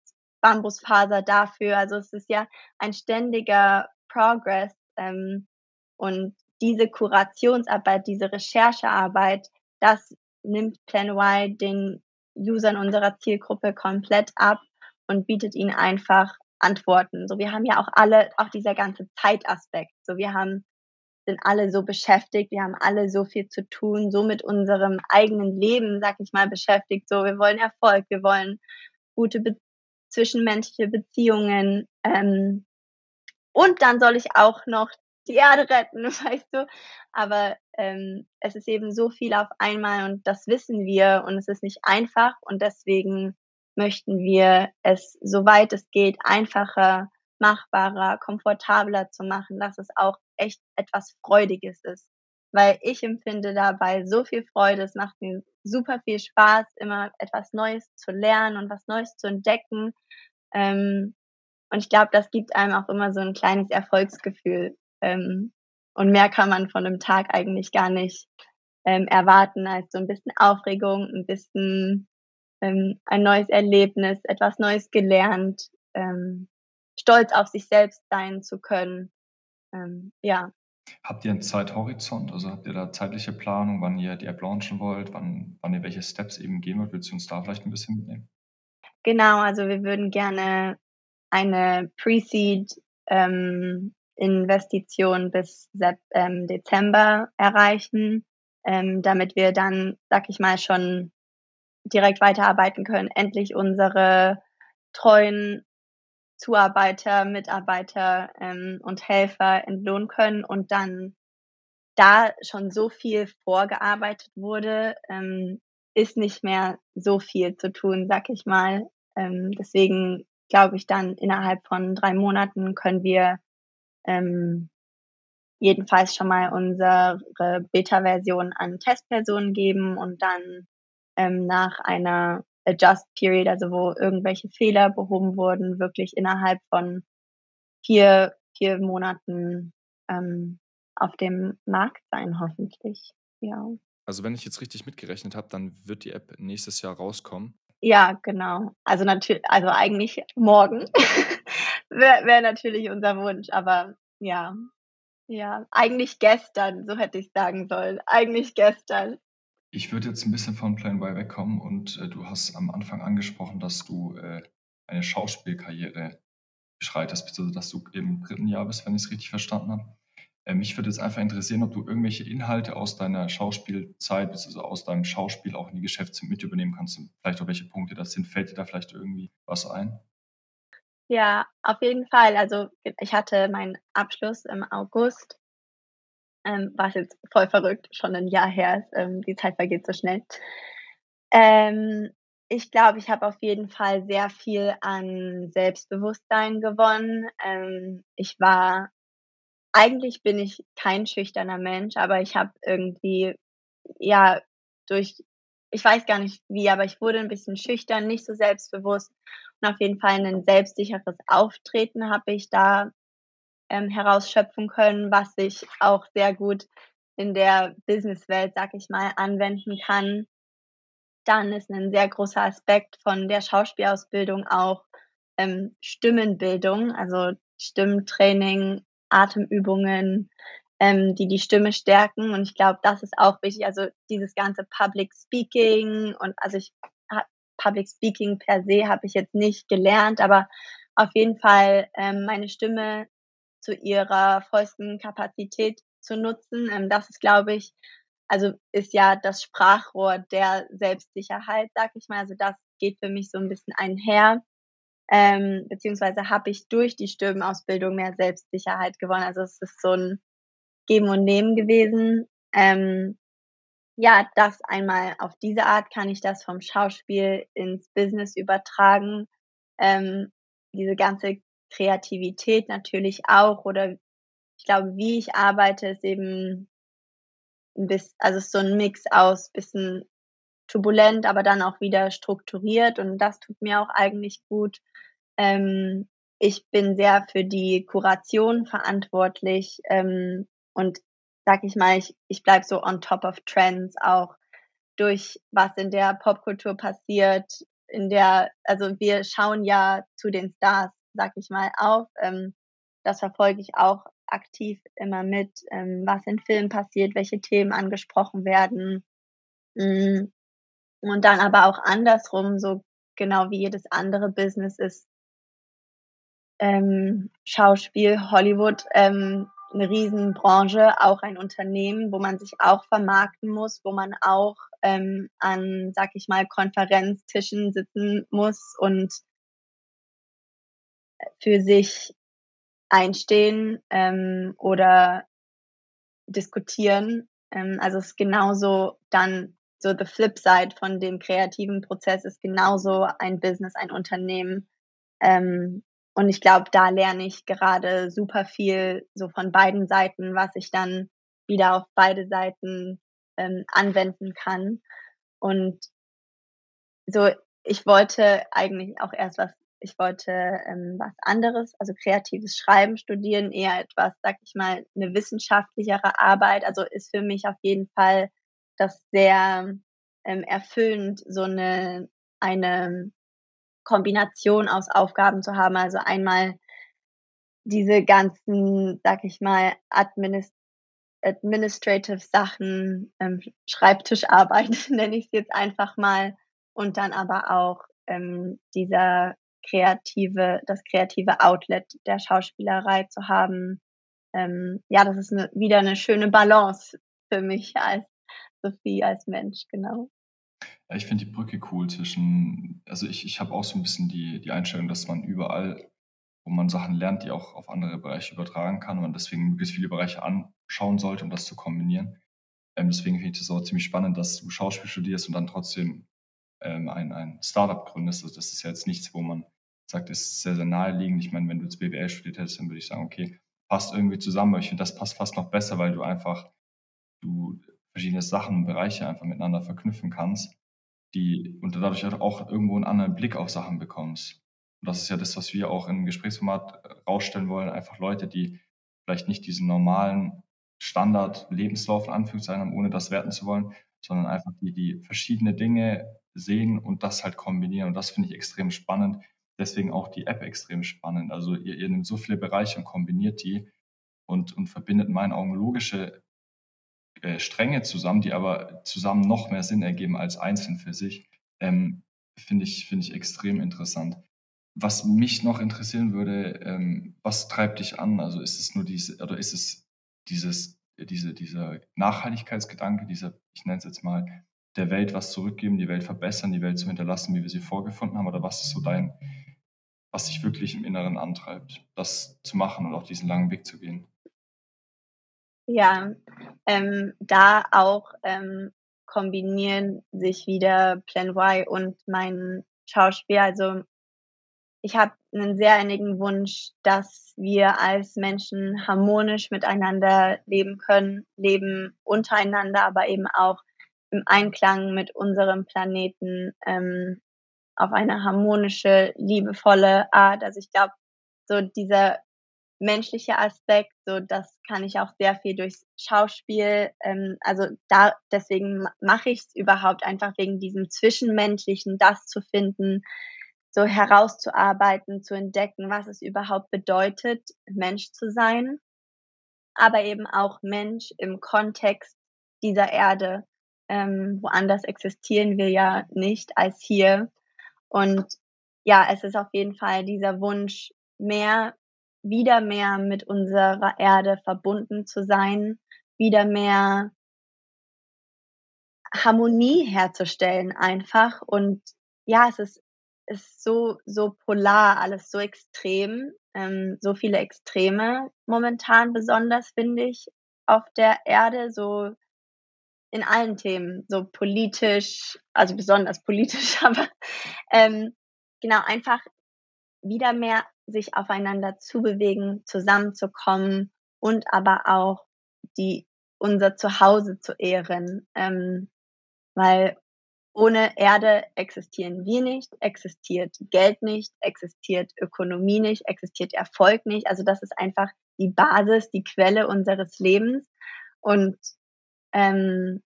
Bambusfaser dafür. Also es ist ja ein ständiger Progress ähm, und diese Kurationsarbeit, diese Recherchearbeit, das nimmt Plan Y den Usern unserer Zielgruppe komplett ab und bietet ihnen einfach Antworten. So, wir haben ja auch alle, auch dieser ganze Zeitaspekt. So, wir haben, sind alle so beschäftigt, wir haben alle so viel zu tun, so mit unserem eigenen Leben, sag ich mal, beschäftigt. So, wir wollen Erfolg, wir wollen gute be zwischenmenschliche Beziehungen. Ähm, und dann soll ich auch noch die Erde retten, weißt du. Aber ähm, es ist eben so viel auf einmal und das wissen wir und es ist nicht einfach und deswegen möchten wir es, soweit es geht, einfacher, machbarer, komfortabler zu machen, dass es auch echt etwas Freudiges ist. Weil ich empfinde dabei so viel Freude, es macht mir super viel Spaß, immer etwas Neues zu lernen und was Neues zu entdecken. Ähm, und ich glaube, das gibt einem auch immer so ein kleines Erfolgsgefühl. Ähm, und mehr kann man von einem Tag eigentlich gar nicht ähm, erwarten als so ein bisschen Aufregung, ein bisschen ähm, ein neues Erlebnis, etwas Neues gelernt, ähm, stolz auf sich selbst sein zu können. Ähm, ja. Habt ihr einen Zeithorizont? Also habt ihr da zeitliche Planung, wann ihr die App launchen wollt, wann, wann ihr welche Steps eben gehen wollt? Willst du uns da vielleicht ein bisschen mitnehmen? Genau, also wir würden gerne eine Pre-Seed ähm, Investition bis ähm, Dezember erreichen, ähm, damit wir dann, sag ich mal, schon direkt weiterarbeiten können, endlich unsere treuen Zuarbeiter, Mitarbeiter ähm, und Helfer entlohnen können und dann da schon so viel vorgearbeitet wurde, ähm, ist nicht mehr so viel zu tun, sag ich mal. Ähm, deswegen glaube ich, dann innerhalb von drei Monaten können wir ähm, jedenfalls schon mal unsere Beta-Version an Testpersonen geben und dann ähm, nach einer Adjust Period, also wo irgendwelche Fehler behoben wurden, wirklich innerhalb von vier, vier Monaten ähm, auf dem Markt sein, hoffentlich. Ja. Also wenn ich jetzt richtig mitgerechnet habe, dann wird die App nächstes Jahr rauskommen. Ja, genau. Also natürlich, also eigentlich morgen wäre wär natürlich unser Wunsch, aber ja, ja, eigentlich gestern, so hätte ich sagen sollen. Eigentlich gestern. Ich würde jetzt ein bisschen von Plan Y wegkommen und äh, du hast am Anfang angesprochen, dass du äh, eine Schauspielkarriere beschreitest, beziehungsweise dass du im dritten Jahr bist, wenn ich es richtig verstanden habe. Äh, mich würde jetzt einfach interessieren, ob du irgendwelche Inhalte aus deiner Schauspielzeit, beziehungsweise aus deinem Schauspiel auch in die Geschäfte mit übernehmen kannst und vielleicht auch welche Punkte das sind. Fällt dir da vielleicht irgendwie was ein? Ja, auf jeden Fall. Also ich hatte meinen Abschluss im August, ähm, was jetzt voll verrückt, schon ein Jahr her ist. Ähm, die Zeit vergeht so schnell. Ähm, ich glaube, ich habe auf jeden Fall sehr viel an Selbstbewusstsein gewonnen. Ähm, ich war, eigentlich bin ich kein schüchterner Mensch, aber ich habe irgendwie, ja, durch, ich weiß gar nicht wie, aber ich wurde ein bisschen schüchtern, nicht so selbstbewusst und auf jeden Fall ein selbstsicheres Auftreten habe ich da ähm, herausschöpfen können, was ich auch sehr gut in der Businesswelt, sag ich mal, anwenden kann. Dann ist ein sehr großer Aspekt von der Schauspielausbildung auch ähm, Stimmenbildung, also Stimmtraining, Atemübungen, ähm, die die Stimme stärken. Und ich glaube, das ist auch wichtig. Also dieses ganze Public Speaking und also ich Public Speaking per se habe ich jetzt nicht gelernt, aber auf jeden Fall ähm, meine Stimme zu ihrer vollsten Kapazität zu nutzen. Ähm, das ist, glaube ich, also ist ja das Sprachrohr der Selbstsicherheit, sag ich mal. Also das geht für mich so ein bisschen einher. Ähm, beziehungsweise habe ich durch die Stimmenausbildung mehr Selbstsicherheit gewonnen. Also es ist so ein Geben und Nehmen gewesen. Ähm, ja, das einmal auf diese Art kann ich das vom Schauspiel ins Business übertragen. Ähm, diese ganze Kreativität natürlich auch oder ich glaube, wie ich arbeite, ist eben ein bisschen, also so ein Mix aus bisschen turbulent, aber dann auch wieder strukturiert und das tut mir auch eigentlich gut. Ähm, ich bin sehr für die Kuration verantwortlich ähm, und sag ich mal, ich, ich bleib so on top of Trends auch durch was in der Popkultur passiert, in der, also wir schauen ja zu den Stars, sag ich mal, auf. Ähm, das verfolge ich auch aktiv immer mit, ähm, was in Filmen passiert, welche Themen angesprochen werden. Mm. Und dann aber auch andersrum, so genau wie jedes andere Business ist ähm, Schauspiel, Hollywood, ähm, eine Riesenbranche, auch ein Unternehmen, wo man sich auch vermarkten muss, wo man auch ähm, an, sag ich mal, Konferenztischen sitzen muss und für sich einstehen ähm, oder diskutieren. Ähm, also es ist genauso dann so the flip side von dem kreativen Prozess ist genauso ein Business, ein Unternehmen, ähm, und ich glaube, da lerne ich gerade super viel so von beiden Seiten, was ich dann wieder auf beide Seiten ähm, anwenden kann. Und so, ich wollte eigentlich auch erst was, ich wollte ähm, was anderes, also kreatives Schreiben studieren, eher etwas, sag ich mal, eine wissenschaftlichere Arbeit. Also ist für mich auf jeden Fall das sehr ähm, erfüllend, so eine, eine Kombination aus Aufgaben zu haben. Also einmal diese ganzen, sag ich mal, Administ administrative Sachen, ähm, Schreibtischarbeit nenne ich es jetzt einfach mal, und dann aber auch ähm, dieser kreative, das kreative Outlet der Schauspielerei zu haben. Ähm, ja, das ist eine, wieder eine schöne Balance für mich als Sophie, als Mensch, genau. Ich finde die Brücke cool zwischen, also ich, ich habe auch so ein bisschen die, die Einstellung, dass man überall, wo man Sachen lernt, die auch auf andere Bereiche übertragen kann und man deswegen möglichst viele Bereiche anschauen sollte, um das zu kombinieren. Ähm, deswegen finde ich das auch ziemlich spannend, dass du Schauspiel studierst und dann trotzdem ähm, ein, ein Startup gründest. Also das ist ja jetzt nichts, wo man sagt, ist sehr, sehr naheliegend. Ich meine, wenn du jetzt BWL studiert hättest, dann würde ich sagen, okay, passt irgendwie zusammen, aber ich finde, das passt fast noch besser, weil du einfach, du verschiedene Sachen und Bereiche einfach miteinander verknüpfen kannst, die, und dadurch auch irgendwo einen anderen Blick auf Sachen bekommst. Und das ist ja das, was wir auch im Gesprächsformat rausstellen wollen, einfach Leute, die vielleicht nicht diesen normalen Standard-Lebenslauf in Anführungszeichen haben, ohne das werten zu wollen, sondern einfach die, die verschiedene Dinge sehen und das halt kombinieren. Und das finde ich extrem spannend. Deswegen auch die App extrem spannend. Also ihr, ihr nimmt so viele Bereiche und kombiniert die und, und verbindet in meinen Augen logische äh, Stränge zusammen, die aber zusammen noch mehr Sinn ergeben als einzeln für sich. Ähm, finde ich, finde ich extrem interessant. Was mich noch interessieren würde, ähm, was treibt dich an? Also ist es nur diese, oder ist es dieses, diese, dieser Nachhaltigkeitsgedanke, dieser, ich nenne es jetzt mal, der Welt was zurückgeben, die Welt verbessern, die Welt zu hinterlassen, wie wir sie vorgefunden haben? Oder was ist so dein, was dich wirklich im Inneren antreibt, das zu machen und auch diesen langen Weg zu gehen? Ja, ähm, da auch ähm, kombinieren sich wieder Plan Y und mein Schauspiel. Also ich habe einen sehr innigen Wunsch, dass wir als Menschen harmonisch miteinander leben können, leben untereinander, aber eben auch im Einklang mit unserem Planeten ähm, auf eine harmonische, liebevolle Art. Also ich glaube, so dieser menschliche Aspekt, so das kann ich auch sehr viel durchs Schauspiel. Ähm, also da deswegen mache ich es überhaupt einfach wegen diesem Zwischenmenschlichen, das zu finden, so herauszuarbeiten, zu entdecken, was es überhaupt bedeutet, Mensch zu sein, aber eben auch Mensch im Kontext dieser Erde. Ähm, woanders existieren wir ja nicht als hier. Und ja, es ist auf jeden Fall dieser Wunsch, mehr, wieder mehr mit unserer Erde verbunden zu sein, wieder mehr Harmonie herzustellen einfach. Und ja, es ist ist so, so polar, alles so extrem, ähm, so viele Extreme momentan besonders, finde ich, auf der Erde, so in allen Themen, so politisch, also besonders politisch, aber ähm, genau, einfach wieder mehr sich aufeinander zu bewegen, zusammenzukommen und aber auch die unser Zuhause zu ehren, ähm, weil ohne Erde existieren wir nicht, existiert Geld nicht, existiert Ökonomie nicht, existiert Erfolg nicht. Also das ist einfach die Basis, die Quelle unseres Lebens. Und ähm,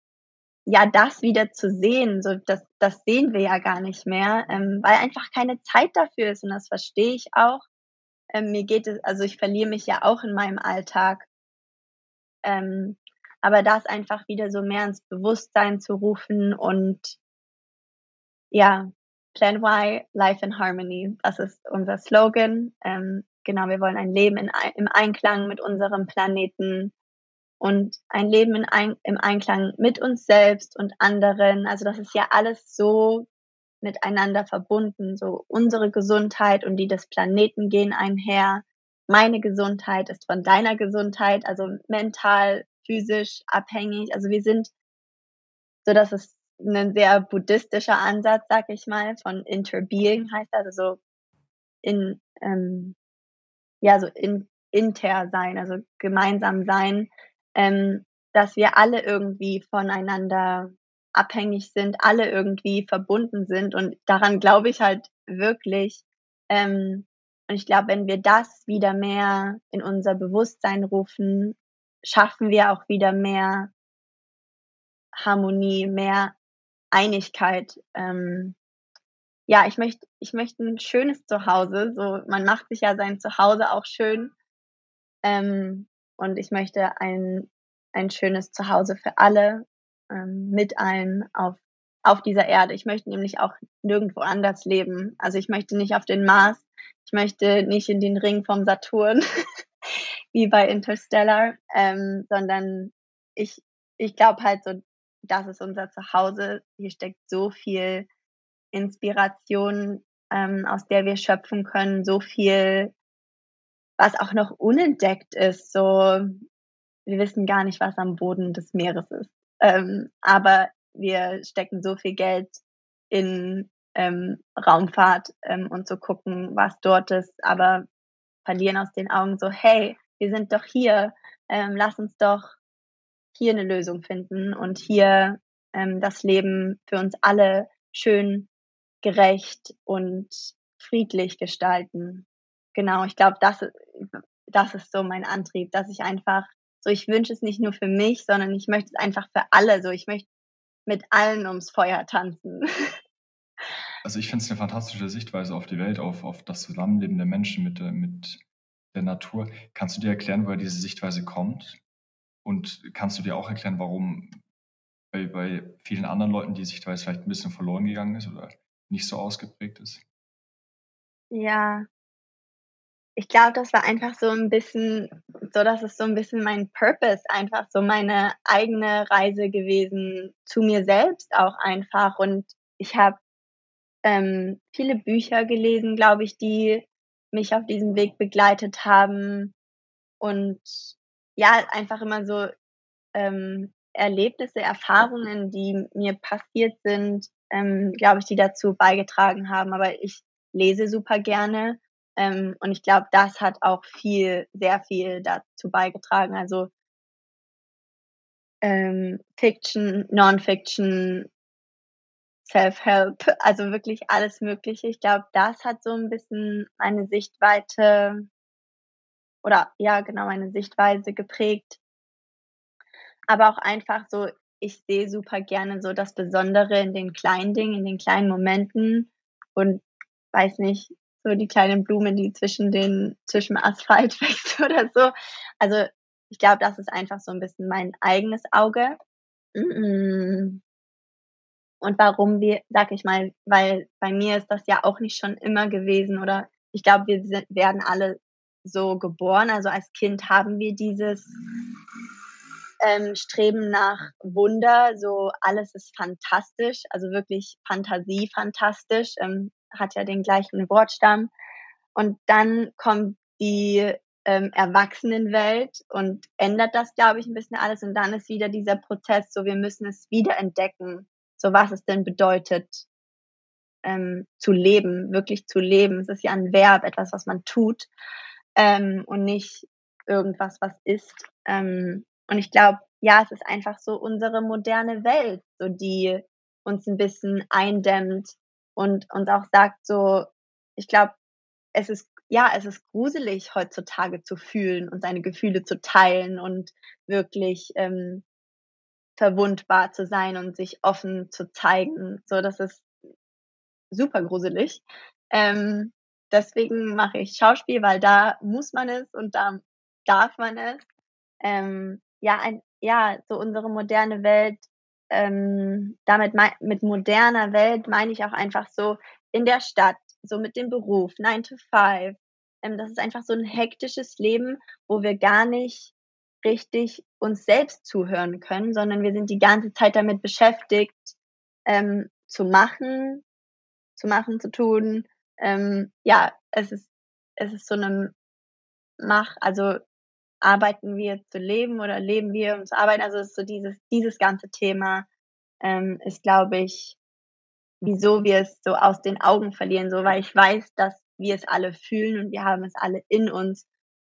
ja, das wieder zu sehen, so das, das sehen wir ja gar nicht mehr, ähm, weil einfach keine Zeit dafür ist. Und das verstehe ich auch. Ähm, mir geht es, also ich verliere mich ja auch in meinem Alltag. Ähm, aber das einfach wieder so mehr ins Bewusstsein zu rufen und ja, Plan Y, Life in Harmony. Das ist unser Slogan. Ähm, genau, wir wollen ein Leben in, im Einklang mit unserem Planeten und ein Leben in ein, im Einklang mit uns selbst und anderen. Also das ist ja alles so miteinander verbunden. So unsere Gesundheit und die des Planeten gehen einher. Meine Gesundheit ist von deiner Gesundheit, also mental, physisch abhängig. Also wir sind, so dass es ein sehr buddhistischer Ansatz, sag ich mal, von Interbeing heißt das, also so in, ähm, ja, so in, inter sein, also gemeinsam sein, ähm, dass wir alle irgendwie voneinander abhängig sind, alle irgendwie verbunden sind und daran glaube ich halt wirklich. Ähm, und ich glaube, wenn wir das wieder mehr in unser Bewusstsein rufen, schaffen wir auch wieder mehr Harmonie, mehr Einigkeit. Ähm, ja, ich möchte, ich möchte ein schönes Zuhause. So, man macht sich ja sein Zuhause auch schön. Ähm, und ich möchte ein, ein schönes Zuhause für alle, ähm, mit allen auf, auf dieser Erde. Ich möchte nämlich auch nirgendwo anders leben. Also ich möchte nicht auf den Mars. Ich möchte nicht in den Ring vom Saturn, wie bei Interstellar, ähm, sondern ich, ich glaube halt so, das ist unser Zuhause. Hier steckt so viel Inspiration, ähm, aus der wir schöpfen können, so viel, was auch noch unentdeckt ist. So, wir wissen gar nicht, was am Boden des Meeres ist. Ähm, aber wir stecken so viel Geld in ähm, Raumfahrt ähm, und zu gucken, was dort ist, aber verlieren aus den Augen so, hey, wir sind doch hier, ähm, lass uns doch hier eine Lösung finden und hier ähm, das Leben für uns alle schön, gerecht und friedlich gestalten. Genau, ich glaube, das, das ist so mein Antrieb, dass ich einfach so, ich wünsche es nicht nur für mich, sondern ich möchte es einfach für alle. So, ich möchte mit allen ums Feuer tanzen. Also ich finde es eine fantastische Sichtweise auf die Welt, auf, auf das Zusammenleben der Menschen mit der, mit der Natur. Kannst du dir erklären, woher diese Sichtweise kommt? Und kannst du dir auch erklären, warum bei, bei vielen anderen Leuten die Sichtweise vielleicht ein bisschen verloren gegangen ist oder nicht so ausgeprägt ist? Ja, ich glaube, das war einfach so ein bisschen, so dass es so ein bisschen mein Purpose, einfach so meine eigene Reise gewesen zu mir selbst auch einfach. Und ich habe ähm, viele Bücher gelesen, glaube ich, die mich auf diesem Weg begleitet haben. Und ja, einfach immer so ähm, Erlebnisse, Erfahrungen, die mir passiert sind, ähm, glaube ich, die dazu beigetragen haben. Aber ich lese super gerne ähm, und ich glaube, das hat auch viel, sehr viel dazu beigetragen. Also ähm, Fiction, Non-Fiction, Self-Help, also wirklich alles Mögliche. Ich glaube, das hat so ein bisschen meine Sichtweite oder ja, genau, meine Sichtweise geprägt. Aber auch einfach so, ich sehe super gerne so das Besondere in den kleinen Dingen, in den kleinen Momenten und weiß nicht, so die kleinen Blumen, die zwischen den, zwischen Asphalt wächst oder so. Also ich glaube, das ist einfach so ein bisschen mein eigenes Auge. Und warum wir, sag ich mal, weil bei mir ist das ja auch nicht schon immer gewesen oder ich glaube, wir sind, werden alle so geboren. Also als Kind haben wir dieses ähm, Streben nach Wunder, so alles ist fantastisch, also wirklich Fantasie fantastisch. Ähm, hat ja den gleichen Wortstamm. Und dann kommt die ähm, Erwachsenenwelt und ändert das, glaube ich, ein bisschen alles. Und dann ist wieder dieser Prozess, so wir müssen es wieder entdecken, so was es denn bedeutet, ähm, zu leben, wirklich zu leben. Es ist ja ein Verb, etwas, was man tut ähm, und nicht irgendwas, was ist. Ähm, und ich glaube, ja, es ist einfach so unsere moderne Welt, so die uns ein bisschen eindämmt und uns auch sagt so, ich glaube, es ist ja, es ist gruselig heutzutage zu fühlen und seine Gefühle zu teilen und wirklich ähm, verwundbar zu sein und sich offen zu zeigen. So, das ist super gruselig. Ähm, deswegen mache ich Schauspiel, weil da muss man es und da darf man es. Ähm, ja, ein, ja, so unsere moderne Welt ähm, damit mit moderner Welt meine ich auch einfach so in der Stadt, so mit dem Beruf, 9 to 5. Ähm, das ist einfach so ein hektisches Leben, wo wir gar nicht richtig uns selbst zuhören können, sondern wir sind die ganze Zeit damit beschäftigt, ähm, zu machen, zu machen, zu tun. Ähm, ja, es ist, es ist so eine Mach, also arbeiten wir zu leben oder leben wir um zu arbeiten? Also ist so dieses, dieses ganze Thema ähm, ist, glaube ich, wieso wir es so aus den Augen verlieren, so weil ich weiß, dass wir es alle fühlen und wir haben es alle in uns.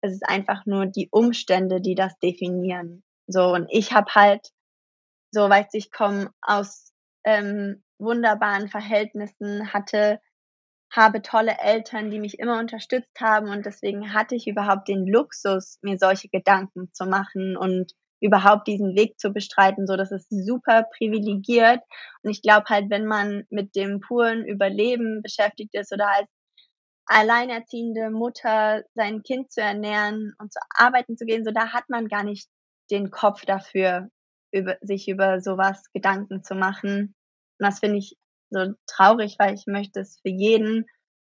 Es ist einfach nur die Umstände, die das definieren. So und ich habe halt, so weißt du, ich komme aus ähm, wunderbaren Verhältnissen, hatte habe tolle Eltern, die mich immer unterstützt haben und deswegen hatte ich überhaupt den Luxus, mir solche Gedanken zu machen und überhaupt diesen Weg zu bestreiten, so das ist super privilegiert und ich glaube halt, wenn man mit dem puren Überleben beschäftigt ist oder als alleinerziehende Mutter sein Kind zu ernähren und zu arbeiten zu gehen, so da hat man gar nicht den Kopf dafür, über, sich über sowas Gedanken zu machen. Und das finde ich so traurig, weil ich möchte es für jeden.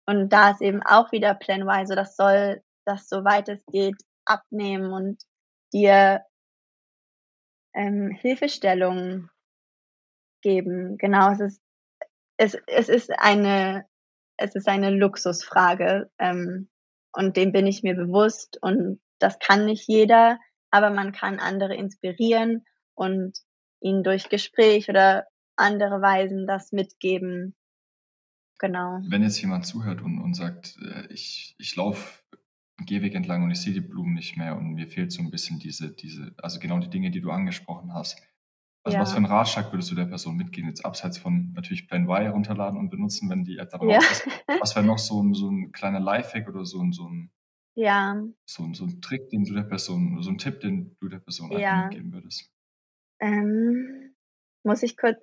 Und da ist eben auch wieder Plan Y, so das soll das, soweit es geht, abnehmen und dir ähm, Hilfestellungen geben. Genau, es ist, es, es ist eine, es ist eine Luxusfrage. Ähm, und dem bin ich mir bewusst und das kann nicht jeder, aber man kann andere inspirieren und ihnen durch Gespräch oder andere Weisen das mitgeben, genau. Wenn jetzt jemand zuhört und, und sagt, äh, ich, ich laufe einen Gehweg entlang und ich sehe die Blumen nicht mehr und mir fehlt so ein bisschen diese, diese, also genau die Dinge, die du angesprochen hast. Also was für einen Ratschlag würdest du der Person mitgeben, jetzt abseits von natürlich Plan Y herunterladen und benutzen, wenn die App dann Ja. raus ist? Was wäre noch so ein, so ein kleiner Lifehack oder so ein, so ein, Ja, so ein, so ein Trick, den du der Person, so ein Tipp, den du der Person Ja. mitgeben würdest? ähm, muss ich kurz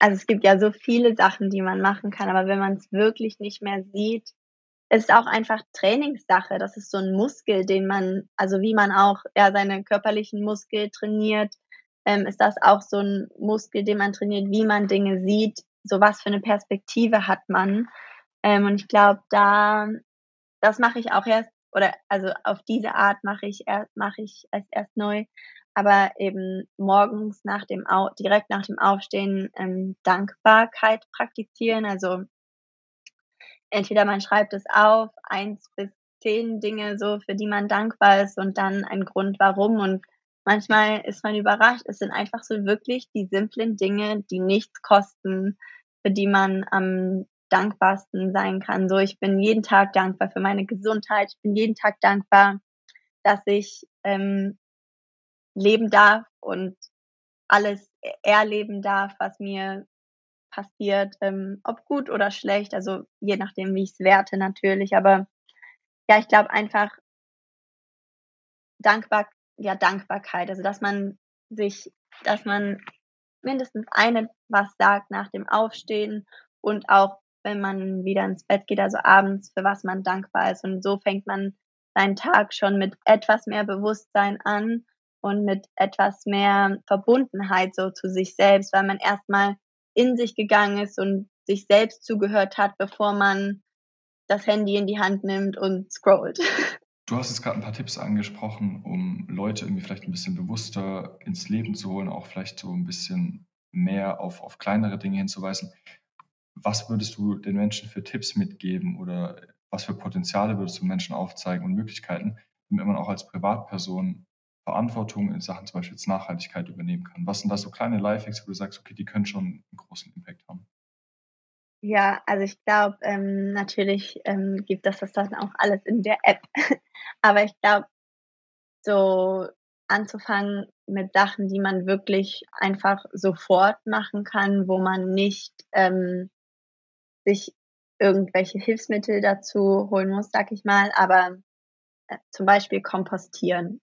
also, es gibt ja so viele Sachen, die man machen kann, aber wenn man's wirklich nicht mehr sieht ist auch einfach Trainingssache. Das ist so 'n Muskel, den man also, wie man auch, ja, seine körperlichen Muskel trainiert, ähm, ist das auch so 'n Muskel, den man trainiert, wie man Dinge sieht, so was für 'ne Perspektive hat man. Ähm, und ich glaube, da das mache ich auch erst oder also, auf diese Art mache ich er mache ich es erst neu, aber eben morgens nach dem Au direkt nach dem Aufstehen, ähm, Dankbarkeit praktizieren. Also entweder man schreibt es auf, 1 bis 10 Dinge so, für die man dankbar ist und dann ein Grund warum. Und manchmal ist man überrascht. Es sind einfach so wirklich die simplen Dinge, die nichts kosten, für die man am dankbarsten sein kann. So, ich bin jeden Tag dankbar für meine Gesundheit. Ich bin jeden Tag dankbar, dass ich, ähm, leben darf und alles e erleben darf, was mir passiert, ähm, ob gut oder schlecht, also, je nachdem, wie ich's werte natürlich. Aber ja, ich glaube einfach Dankbar ja, Dankbarkeit, also, dass man sich dass man mindestens eine was sagt nach dem Aufstehen und auch, wenn man wieder ins Bett geht, also, abends, für was man dankbar ist. Und so fängt man seinen Tag schon mit etwas mehr Bewusstsein an und mit etwas mehr Verbundenheit so zu sich selbst, weil man erst mal in sich gegangen ist und sich selbst zugehört hat, bevor man das Handy in die Hand nimmt und scrollt. Du hast jetzt grad 'n paar Tipps angesprochen, um Leute irgendwie vielleicht 'n bisschen bewusster ins Leben zu holen, auch vielleicht so 'n bisschen mehr auf auf kleinere Dinge hinzuweisen. Was würdest du den Menschen für Tipps mitgeben oder was für Potenziale würdest du Menschen aufzeigen und Möglichkeiten, damit man auch als Privatperson Verantwortung in Sachen zum Beispiel jetzt Nachhaltigkeit übernehmen kann? Was sind da so kleine Lifehacks, wo du sagst: „Okay, die können schon 'n großen Impact haben?“ Ja, also, ich glaube, ähm, natürlich, ähm, gibt es das dann auch alles in der App. Aber ich glaube, so anzufangen mit Sachen, die man wirklich einfach sofort machen kann, wo man nicht, ähm, sich irgendwelche Hilfsmittel dazu holen muss, sage ich mal. Aber, äh, zum Beispiel kompostieren,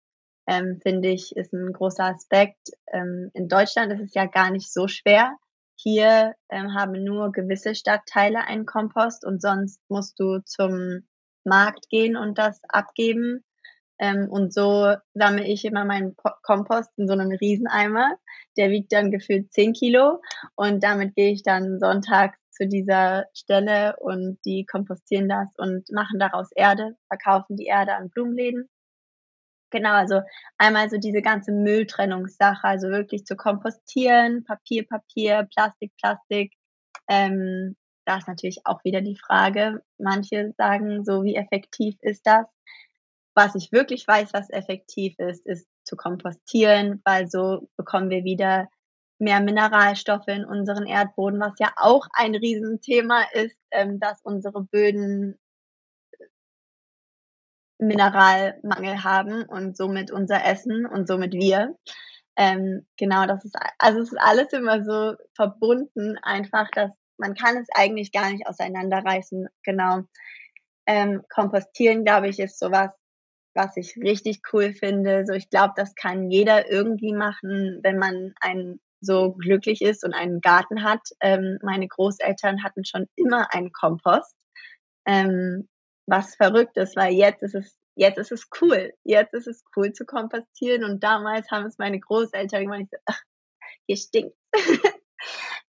ähm, finde ich, ist 'n großer Aspekt. Ähm, in Deutschland ist es ja gar nicht so schwer. Hier, ähm, haben nur gewisse Stadtteile einen Kompost und sonst musst du zum Markt gehen und das abgeben. Ähm, und so sammle ich immer meinen Po Kompost in so 'nem Rieseneimer. Der wiegt dann gefühlt 10 Kilo und damit gehe ich dann sonntags zu dieser Stelle und die kompostieren das und machen daraus Erde, verkaufen die Erde an Blumenläden. Genau, also, einmal so diese ganze Mülltrennungssache, also, wirklich zu kompostieren, Papier, Papier, Plastik, Plastik. Ähm, da ist natürlich auch wieder die Frage, manche sagen so: „Wie effektiv ist das?“ Was ich wirklich weiß, was effektiv ist, ist zu kompostieren, weil so bekommen wir wieder mehr Mineralstoffe in unseren Erdboden, was ja auch ein Riesenthema ist, ähm, dass unsere Böden Mineralmangel haben und somit unser Essen und somit wir. Ähm, genau, das ist also, es ist alles immer so verbunden einfach, dass man kann es eigentlich gar nicht auseinanderreißen, genau. Ähm, kompostieren, glaube ich, ist so was, ich richtig cool finde. So, ich glaube, das kann jeder irgendwie machen, wenn man ein so glücklich ist und einen Garten hat. Ähm, meine Großeltern hatten schon immer einen Kompost, ähm, was verrückt ist, weil jetzt ist es jetzt ist es cool. Jetzt ist es cool zu kompostieren und damals haben es meine Großeltern gemacht. Ich so: „Ach, hier stinkt's.“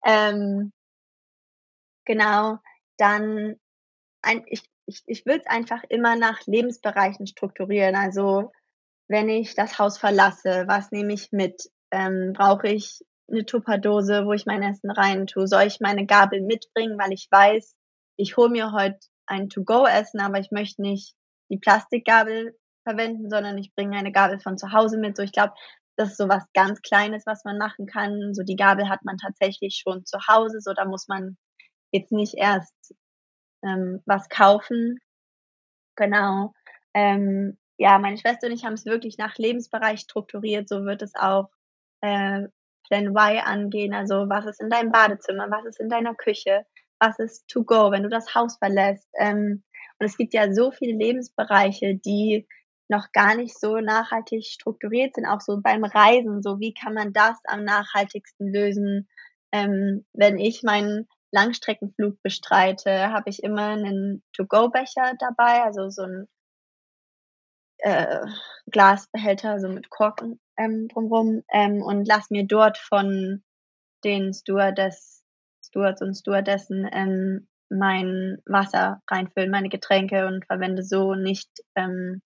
Ähm genau, dann ein ich ich ich würde es einfach immer nach Lebensbereichen strukturieren. Also, wenn ich das Haus verlasse, was nehme ich mit? Ähm, brauche ich 'ne Tupperdose, wo ich mein Essen reintue? Soll ich meine Gabel mitbringen, weil ich weiß, ich hole mir heut ein To-go-Essen, aber ich möchte nicht die Plastikgabel verwenden, sondern ich bringe eine Gabel von zu Hause mit. So, ich glaube, das ist so was ganz Kleines, was man machen kann. So, die Gabel hat man tatsächlich schon zu Hause, so da muss man jetzt nicht erst ähm, was kaufen. Genau. Ähm, ja, meine Schwester und ich haben es wirklich nach Lebensbereich strukturiert. So wird es auch äh, Plan Y angehen. Also was ist in deinem Badezimmer, was ist in deiner Küche, was ist to go, wenn du das Haus verlässt. Ähm, und es gibt ja so viele Lebensbereiche, die noch gar nicht so nachhaltig strukturiert sind, auch so beim Reisen. So wie kann man das am nachhaltigsten lösen? Ähm, wenn ich meinen Langstreckenflug bestreite, habe ich immer einen To-Go-Becher dabei, also so ein äh, Glasbehälter, so mit Korken ähm, drumrum ähm, und lass mir dort von den Stewardess, Stewards und Stewardessen ähm, mein Wasser reinfüllen, meine Getränke und verwende so nicht ähm,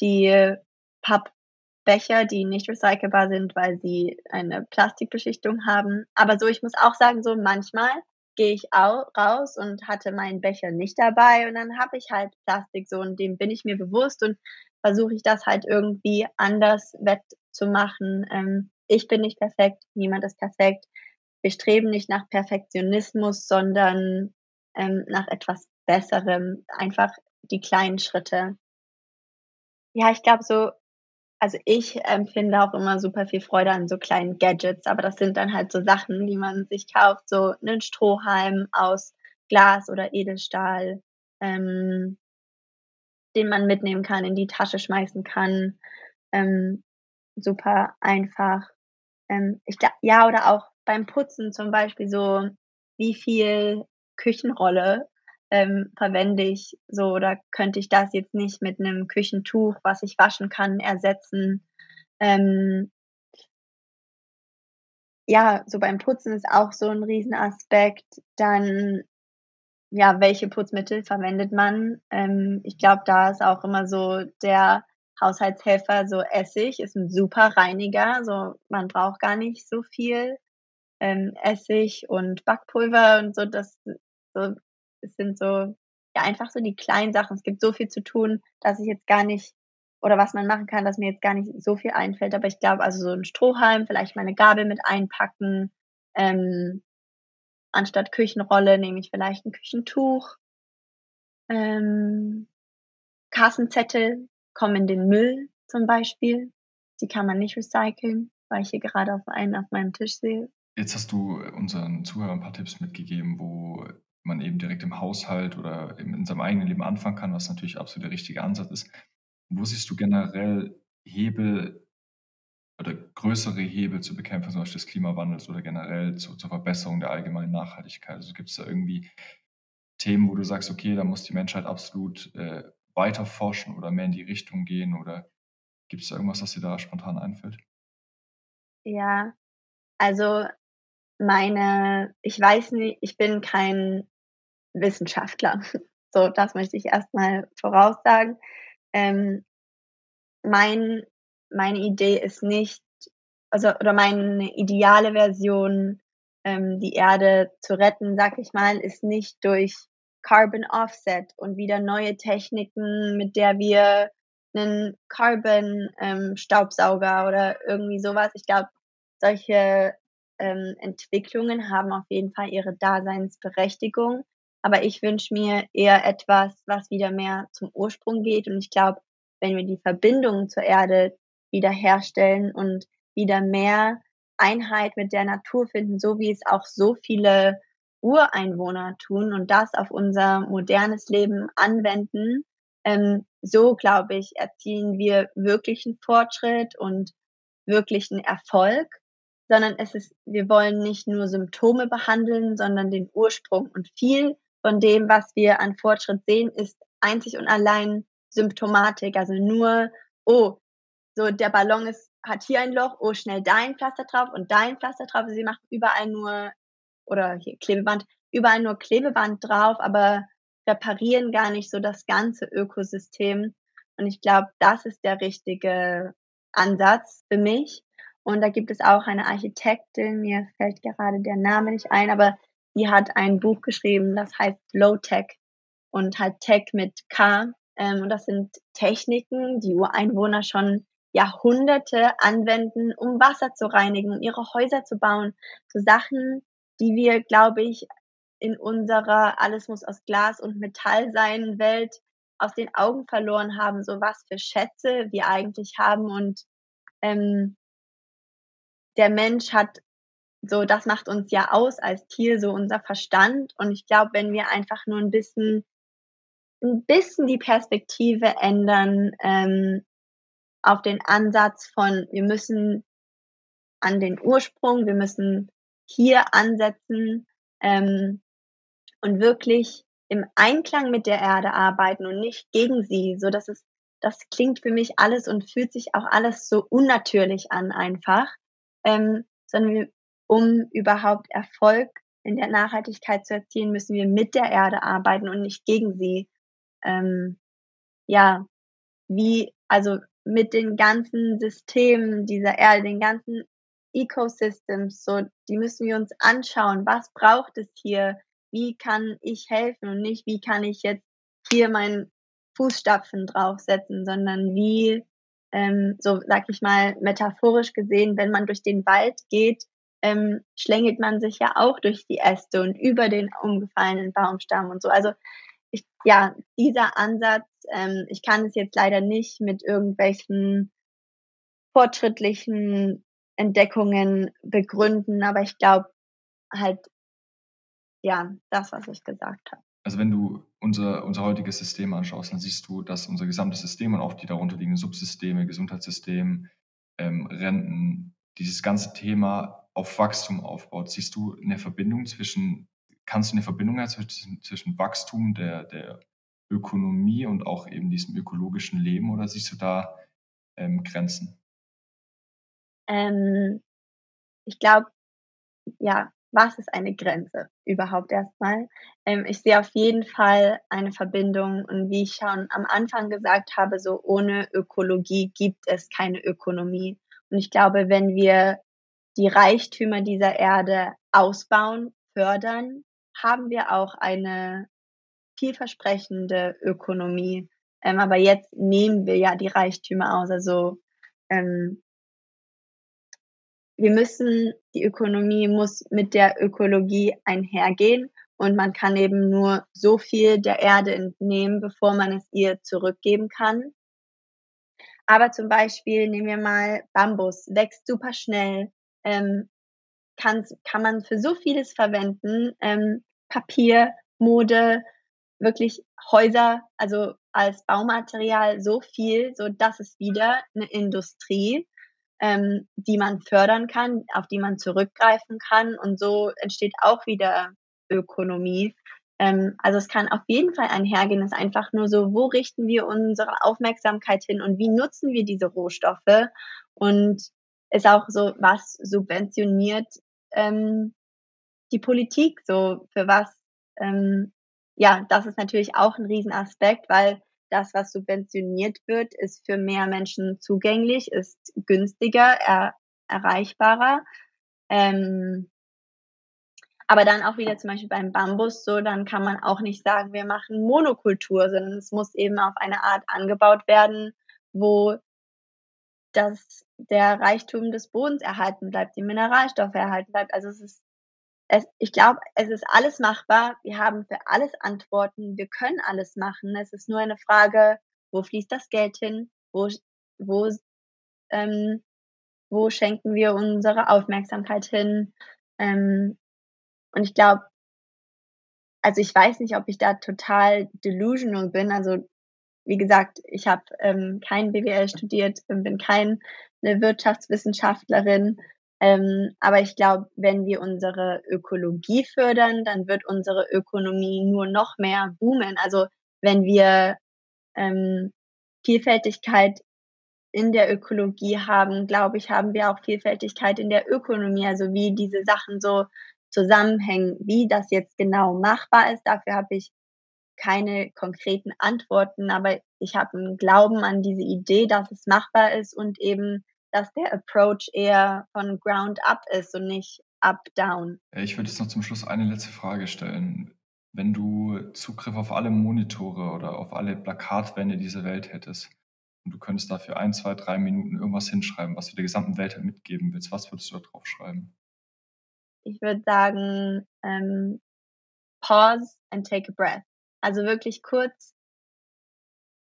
die Pappbecher, die nicht recycelbar sind, weil sie eine Plastikbeschichtung haben. Aber so, ich muss auch sagen, so manchmal gehe ich auch raus und hatte meinen Becher nicht dabei und dann habe ich halt Plastik so und dem bin ich mir bewusst und versuche ich das halt irgendwie anders wettzumachen. Ähm, ich bin nicht perfekt, niemand ist perfekt. Wir streben nicht nach Perfektionismus, sondern ähm, nach etwas Besserem. Einfach die kleinen Schritte. Ja, ich glaube so, also ich empfinde auch immer super viel Freude an so kleinen Gadgets, aber das sind dann halt so Sachen, die man sich kauft, so einen Strohhalm aus Glas oder Edelstahl, ähm, den man mitnehmen kann, in die Tasche schmeißen kann. Ähm, super einfach. Ähm, ich ja, oder auch beim Putzen zum Beispiel so, wie viel Küchenrolle ähm, verwende ich so oder könnte ich das jetzt nicht mit einem Küchentuch, was ich waschen kann, ersetzen. Ähm, ja, so beim Putzen ist auch so ein Riesenaspekt. Dann, ja, welche Putzmittel verwendet man? Ähm, ich glaube, da ist auch immer so der Haushaltshelfer, so Essig ist ein super Reiniger, so man braucht gar nicht so viel ähm, Essig und Backpulver und so, das so es sind so, ja, einfach so die kleinen Sachen. Es gibt so viel zu tun, dass ich jetzt gar nicht, oder was man machen kann, dass mir jetzt gar nicht so viel einfällt. Aber ich glaube, also so ein Strohhalm, vielleicht meine Gabel mit einpacken, ähm, anstatt Küchenrolle nehme ich vielleicht ein Küchentuch. Ähm, Kassenzettel kommen in den Müll zum Beispiel. Die kann man nicht recyceln, weil ich hier gerade auf einen auf meinem Tisch sehe. Jetzt hast du unseren Zuhörern ein paar Tipps mitgegeben, wo man eben direkt im Haushalt oder in seinem eigenen Leben anfangen kann, was natürlich absolut der richtige Ansatz ist. Wo siehst du generell Hebel oder größere Hebel zur Bekämpfung zum Beispiel des Klimawandels oder generell zu, zur Verbesserung der allgemeinen Nachhaltigkeit? Also gibt es da irgendwie Themen, wo du sagst, okay, da muss die Menschheit absolut äh, weiter forschen oder mehr in die Richtung gehen oder gibt es irgendwas, was dir da spontan einfällt? Ja, also meine, ich weiß nicht, ich bin kein Wissenschaftler. So, das möchte ich erstmal voraussagen. Ähm, mein, meine Idee ist nicht, also, oder meine ideale Version, ähm, die Erde zu retten, sag ich mal, ist nicht durch Carbon Offset und wieder neue Techniken, mit der wir einen Carbon ähm, Staubsauger oder irgendwie sowas. Ich glaube, solche ähm, Entwicklungen haben auf jeden Fall ihre Daseinsberechtigung. Aber ich wünsche mir eher etwas, was wieder mehr zum Ursprung geht. Und ich glaube, wenn wir die Verbindung zur Erde wieder herstellen und wieder mehr Einheit mit der Natur finden, so wie es auch so viele Ureinwohner tun und das auf unser modernes Leben anwenden, ähm, so glaube ich, erzielen wir wirklichen Fortschritt und wirklichen Erfolg, sondern es ist, wir wollen nicht nur Symptome behandeln, sondern den Ursprung und viel von dem, was wir an Fortschritt sehen, ist einzig und allein Symptomatik. Also nur, oh, so der Ballon ist, hat hier ein Loch, oh, schnell dein Pflaster drauf und dein Pflaster drauf. Sie machen überall nur, oder hier Klebeband, überall nur Klebeband drauf, aber reparieren gar nicht so das ganze Ökosystem. Und ich glaube, das ist der richtige Ansatz für mich. Und da gibt es auch eine Architektin, mir fällt gerade der Name nicht ein, aber die hat ein Buch geschrieben, das heißt Low Tech und halt Tech mit K. Ähm, und das sind Techniken, die Ureinwohner schon Jahrhunderte anwenden, um Wasser zu reinigen, um ihre Häuser zu bauen. So Sachen, die wir, glaube ich, in unserer alles muss aus Glas und Metall sein Welt aus den Augen verloren haben, so was für Schätze wir eigentlich haben und ähm, der Mensch hat so, das macht uns ja aus als Tier, so unser Verstand. Und ich glaube, wenn wir einfach nur ein bisschen, ein bisschen die Perspektive ändern ähm, auf den Ansatz von, wir müssen an den Ursprung, wir müssen hier ansetzen ähm, und wirklich im Einklang mit der Erde arbeiten und nicht gegen sie, so dass es das klingt für mich alles und fühlt sich auch alles so unnatürlich an einfach, ähm, sondern um überhaupt Erfolg in der Nachhaltigkeit zu erzielen, müssen wir mit der Erde arbeiten und nicht gegen sie. Ähm, ja, wie, also mit den ganzen Systemen dieser Erde, den ganzen Ecosystems, so, die müssen wir uns anschauen. Was braucht es hier? Wie kann ich helfen und nicht, wie kann ich jetzt hier meinen Fußstapfen draufsetzen, sondern wie, ähm, so sag ich mal, metaphorisch gesehen, wenn man durch den Wald geht, ähm, schlängelt man sich ja auch durch die Äste und über den umgefallenen Baumstamm und so. Also ich, ja, dieser Ansatz, ähm, ich kann es jetzt leider nicht mit irgendwelchen fortschrittlichen Entdeckungen begründen, aber ich glaube halt, ja, das, was ich gesagt habe. Also wenn du unser, unser heutiges System anschaust, dann siehst du, dass unser gesamtes System und auch die darunter liegenden Subsysteme, Gesundheitssystem, ähm, Renten, dieses ganze Thema auf Wachstum aufbaut. Siehst du eine Verbindung zwischen, kannst du eine Verbindung zwischen, zwischen Wachstum der, der Ökonomie und auch eben diesem ökologischen Leben oder siehst du da ähm, Grenzen? Ähm, ich glaube, ja, was ist eine Grenze überhaupt erstmal? Ähm, ich sehe auf jeden Fall eine Verbindung und wie ich schon am Anfang gesagt habe, so ohne Ökologie gibt es keine Ökonomie. Und ich glaube, wenn wir die Reichtümer dieser Erde ausbauen, fördern, haben wir auch eine vielversprechende Ökonomie. Ähm, aber jetzt nehmen wir ja die Reichtümer aus. Also ähm, wir müssen, die Ökonomie muss mit der Ökologie einhergehen und man kann eben nur so viel der Erde entnehmen, bevor man es ihr zurückgeben kann. Aber zum Beispiel nehmen wir mal Bambus, wächst super schnell, ähm, kann, kann man für so vieles verwenden, ähm, Papier, Mode, wirklich Häuser, also als Baumaterial so viel, so dass es wieder eine Industrie ähm, die man fördern kann, auf die man zurückgreifen kann. Und so entsteht auch wieder Ökonomie. Ähm, also es kann auf jeden Fall einhergehen. Es ist einfach nur so, wo richten wir unsere Aufmerksamkeit hin und wie nutzen wir diese Rohstoffe? Und ist auch so, was subventioniert ähm, die Politik so für was? Ähm, ja, das ist natürlich auch ein Riesenaspekt, weil das, was subventioniert wird, ist für mehr Menschen zugänglich, ist günstiger, er, erreichbarer. Ähm, aber dann auch wieder zum Beispiel beim Bambus so, dann kann man auch nicht sagen, wir machen Monokultur, sondern es muss eben auf eine Art angebaut werden, wo das, der Reichtum des Bodens erhalten bleibt, die Mineralstoffe erhalten bleibt. Also es ist es, ich glaube, es ist alles machbar. Wir haben für alles Antworten. Wir können alles machen. Es ist nur eine Frage, wo fließt das Geld hin? Wo, wo, ähm, wo schenken wir unsere Aufmerksamkeit hin? Ähm, und ich glaube, also ich weiß nicht, ob ich da total delusional bin. Also wie gesagt, ich habe ähm, kein BWL studiert, bin keine Wirtschaftswissenschaftlerin. Ähm, aber ich glaube, wenn wir unsere Ökologie fördern, dann wird unsere Ökonomie nur noch mehr boomen. Also wenn wir ähm, Vielfältigkeit in der Ökologie haben, glaube ich, haben wir auch Vielfältigkeit in der Ökonomie. Also wie diese Sachen so zusammenhängen, wie das jetzt genau machbar ist. Dafür habe ich keine konkreten Antworten, aber ich habe einen Glauben an diese Idee, dass es machbar ist und eben dass der Approach eher von Ground up ist und nicht up down. Ich würde jetzt noch zum Schluss eine letzte Frage stellen. Wenn du Zugriff auf alle Monitore oder auf alle Plakatwände dieser Welt hättest und du könntest dafür ein, zwei, drei Minuten irgendwas hinschreiben, was du der gesamten Welt mitgeben willst, was würdest du da drauf schreiben? Ich würde sagen, ähm, pause and take a breath. Also wirklich kurz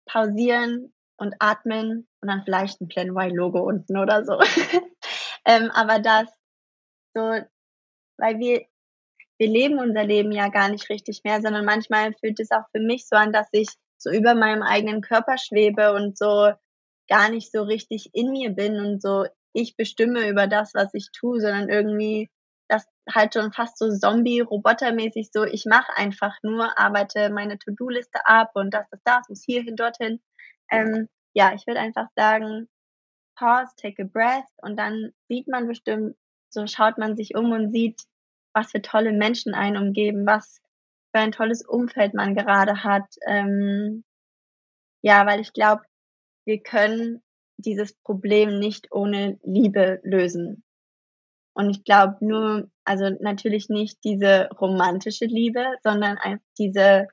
pausieren und atmen und dann vielleicht ein Plan Y-Logo unten oder so. ähm, aber das so, weil wir, wir leben unser Leben ja gar nicht richtig mehr, sondern manchmal fühlt es auch für mich so an, dass ich so über meinem eigenen Körper schwebe und so gar nicht so richtig in mir bin und so ich bestimme über das, was ich tue, sondern irgendwie das halt schon fast so Zombie-Robotermäßig so, ich mache einfach nur, arbeite meine To-Do-Liste ab und das ist das, muss hierhin, dorthin. Ähm, ja, ich würde einfach sagen, pause, take a breath und dann sieht man bestimmt, so schaut man sich um und sieht, was für tolle Menschen einen umgeben, was für ein tolles Umfeld man gerade hat. Ähm, ja, weil ich glaube, wir können dieses Problem nicht ohne Liebe lösen. Und ich glaube nur, also natürlich nicht diese romantische Liebe, sondern einfach diese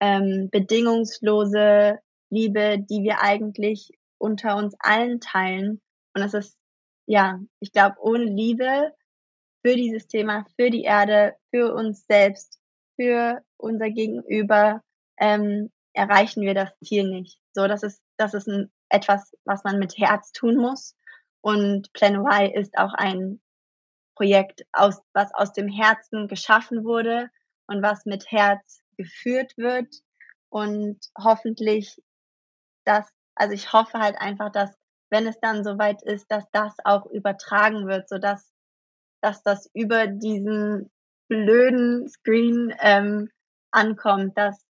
ähm, bedingungslose Liebe, die wir eigentlich unter uns allen teilen. Und das ist, ja, ich glaube, ohne Liebe für dieses Thema, für die Erde, für uns selbst, für unser Gegenüber, ähm, erreichen wir das Ziel nicht. So, das ist, das ist ein, etwas, was man mit Herz tun muss. Und Plan Y ist auch ein Projekt, aus, was aus dem Herzen geschaffen wurde und was mit Herz geführt wird. Und hoffentlich, dass, also ich hoffe halt einfach, dass, wenn es dann soweit ist, dass das auch übertragen wird, so dass, dass das über diesen blöden Screen ähm, ankommt, dass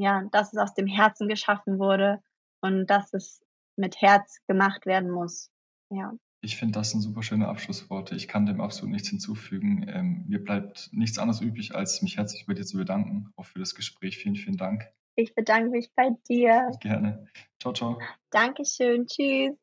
ja, dass es aus dem Herzen geschaffen wurde und dass es mit Herz gemacht werden muss. Ja. Ich finde, das sind super schöne Abschlussworte. Ich kann dem absolut nichts hinzufügen. Ähm, mir bleibt nichts anderes übrig, als mich herzlich bei dir zu bedanken, auch für das Gespräch. Vielen, vielen Dank. Ich bedanke mich bei dir. Gerne. Ciao, ciao. Dankeschön. Tschüss.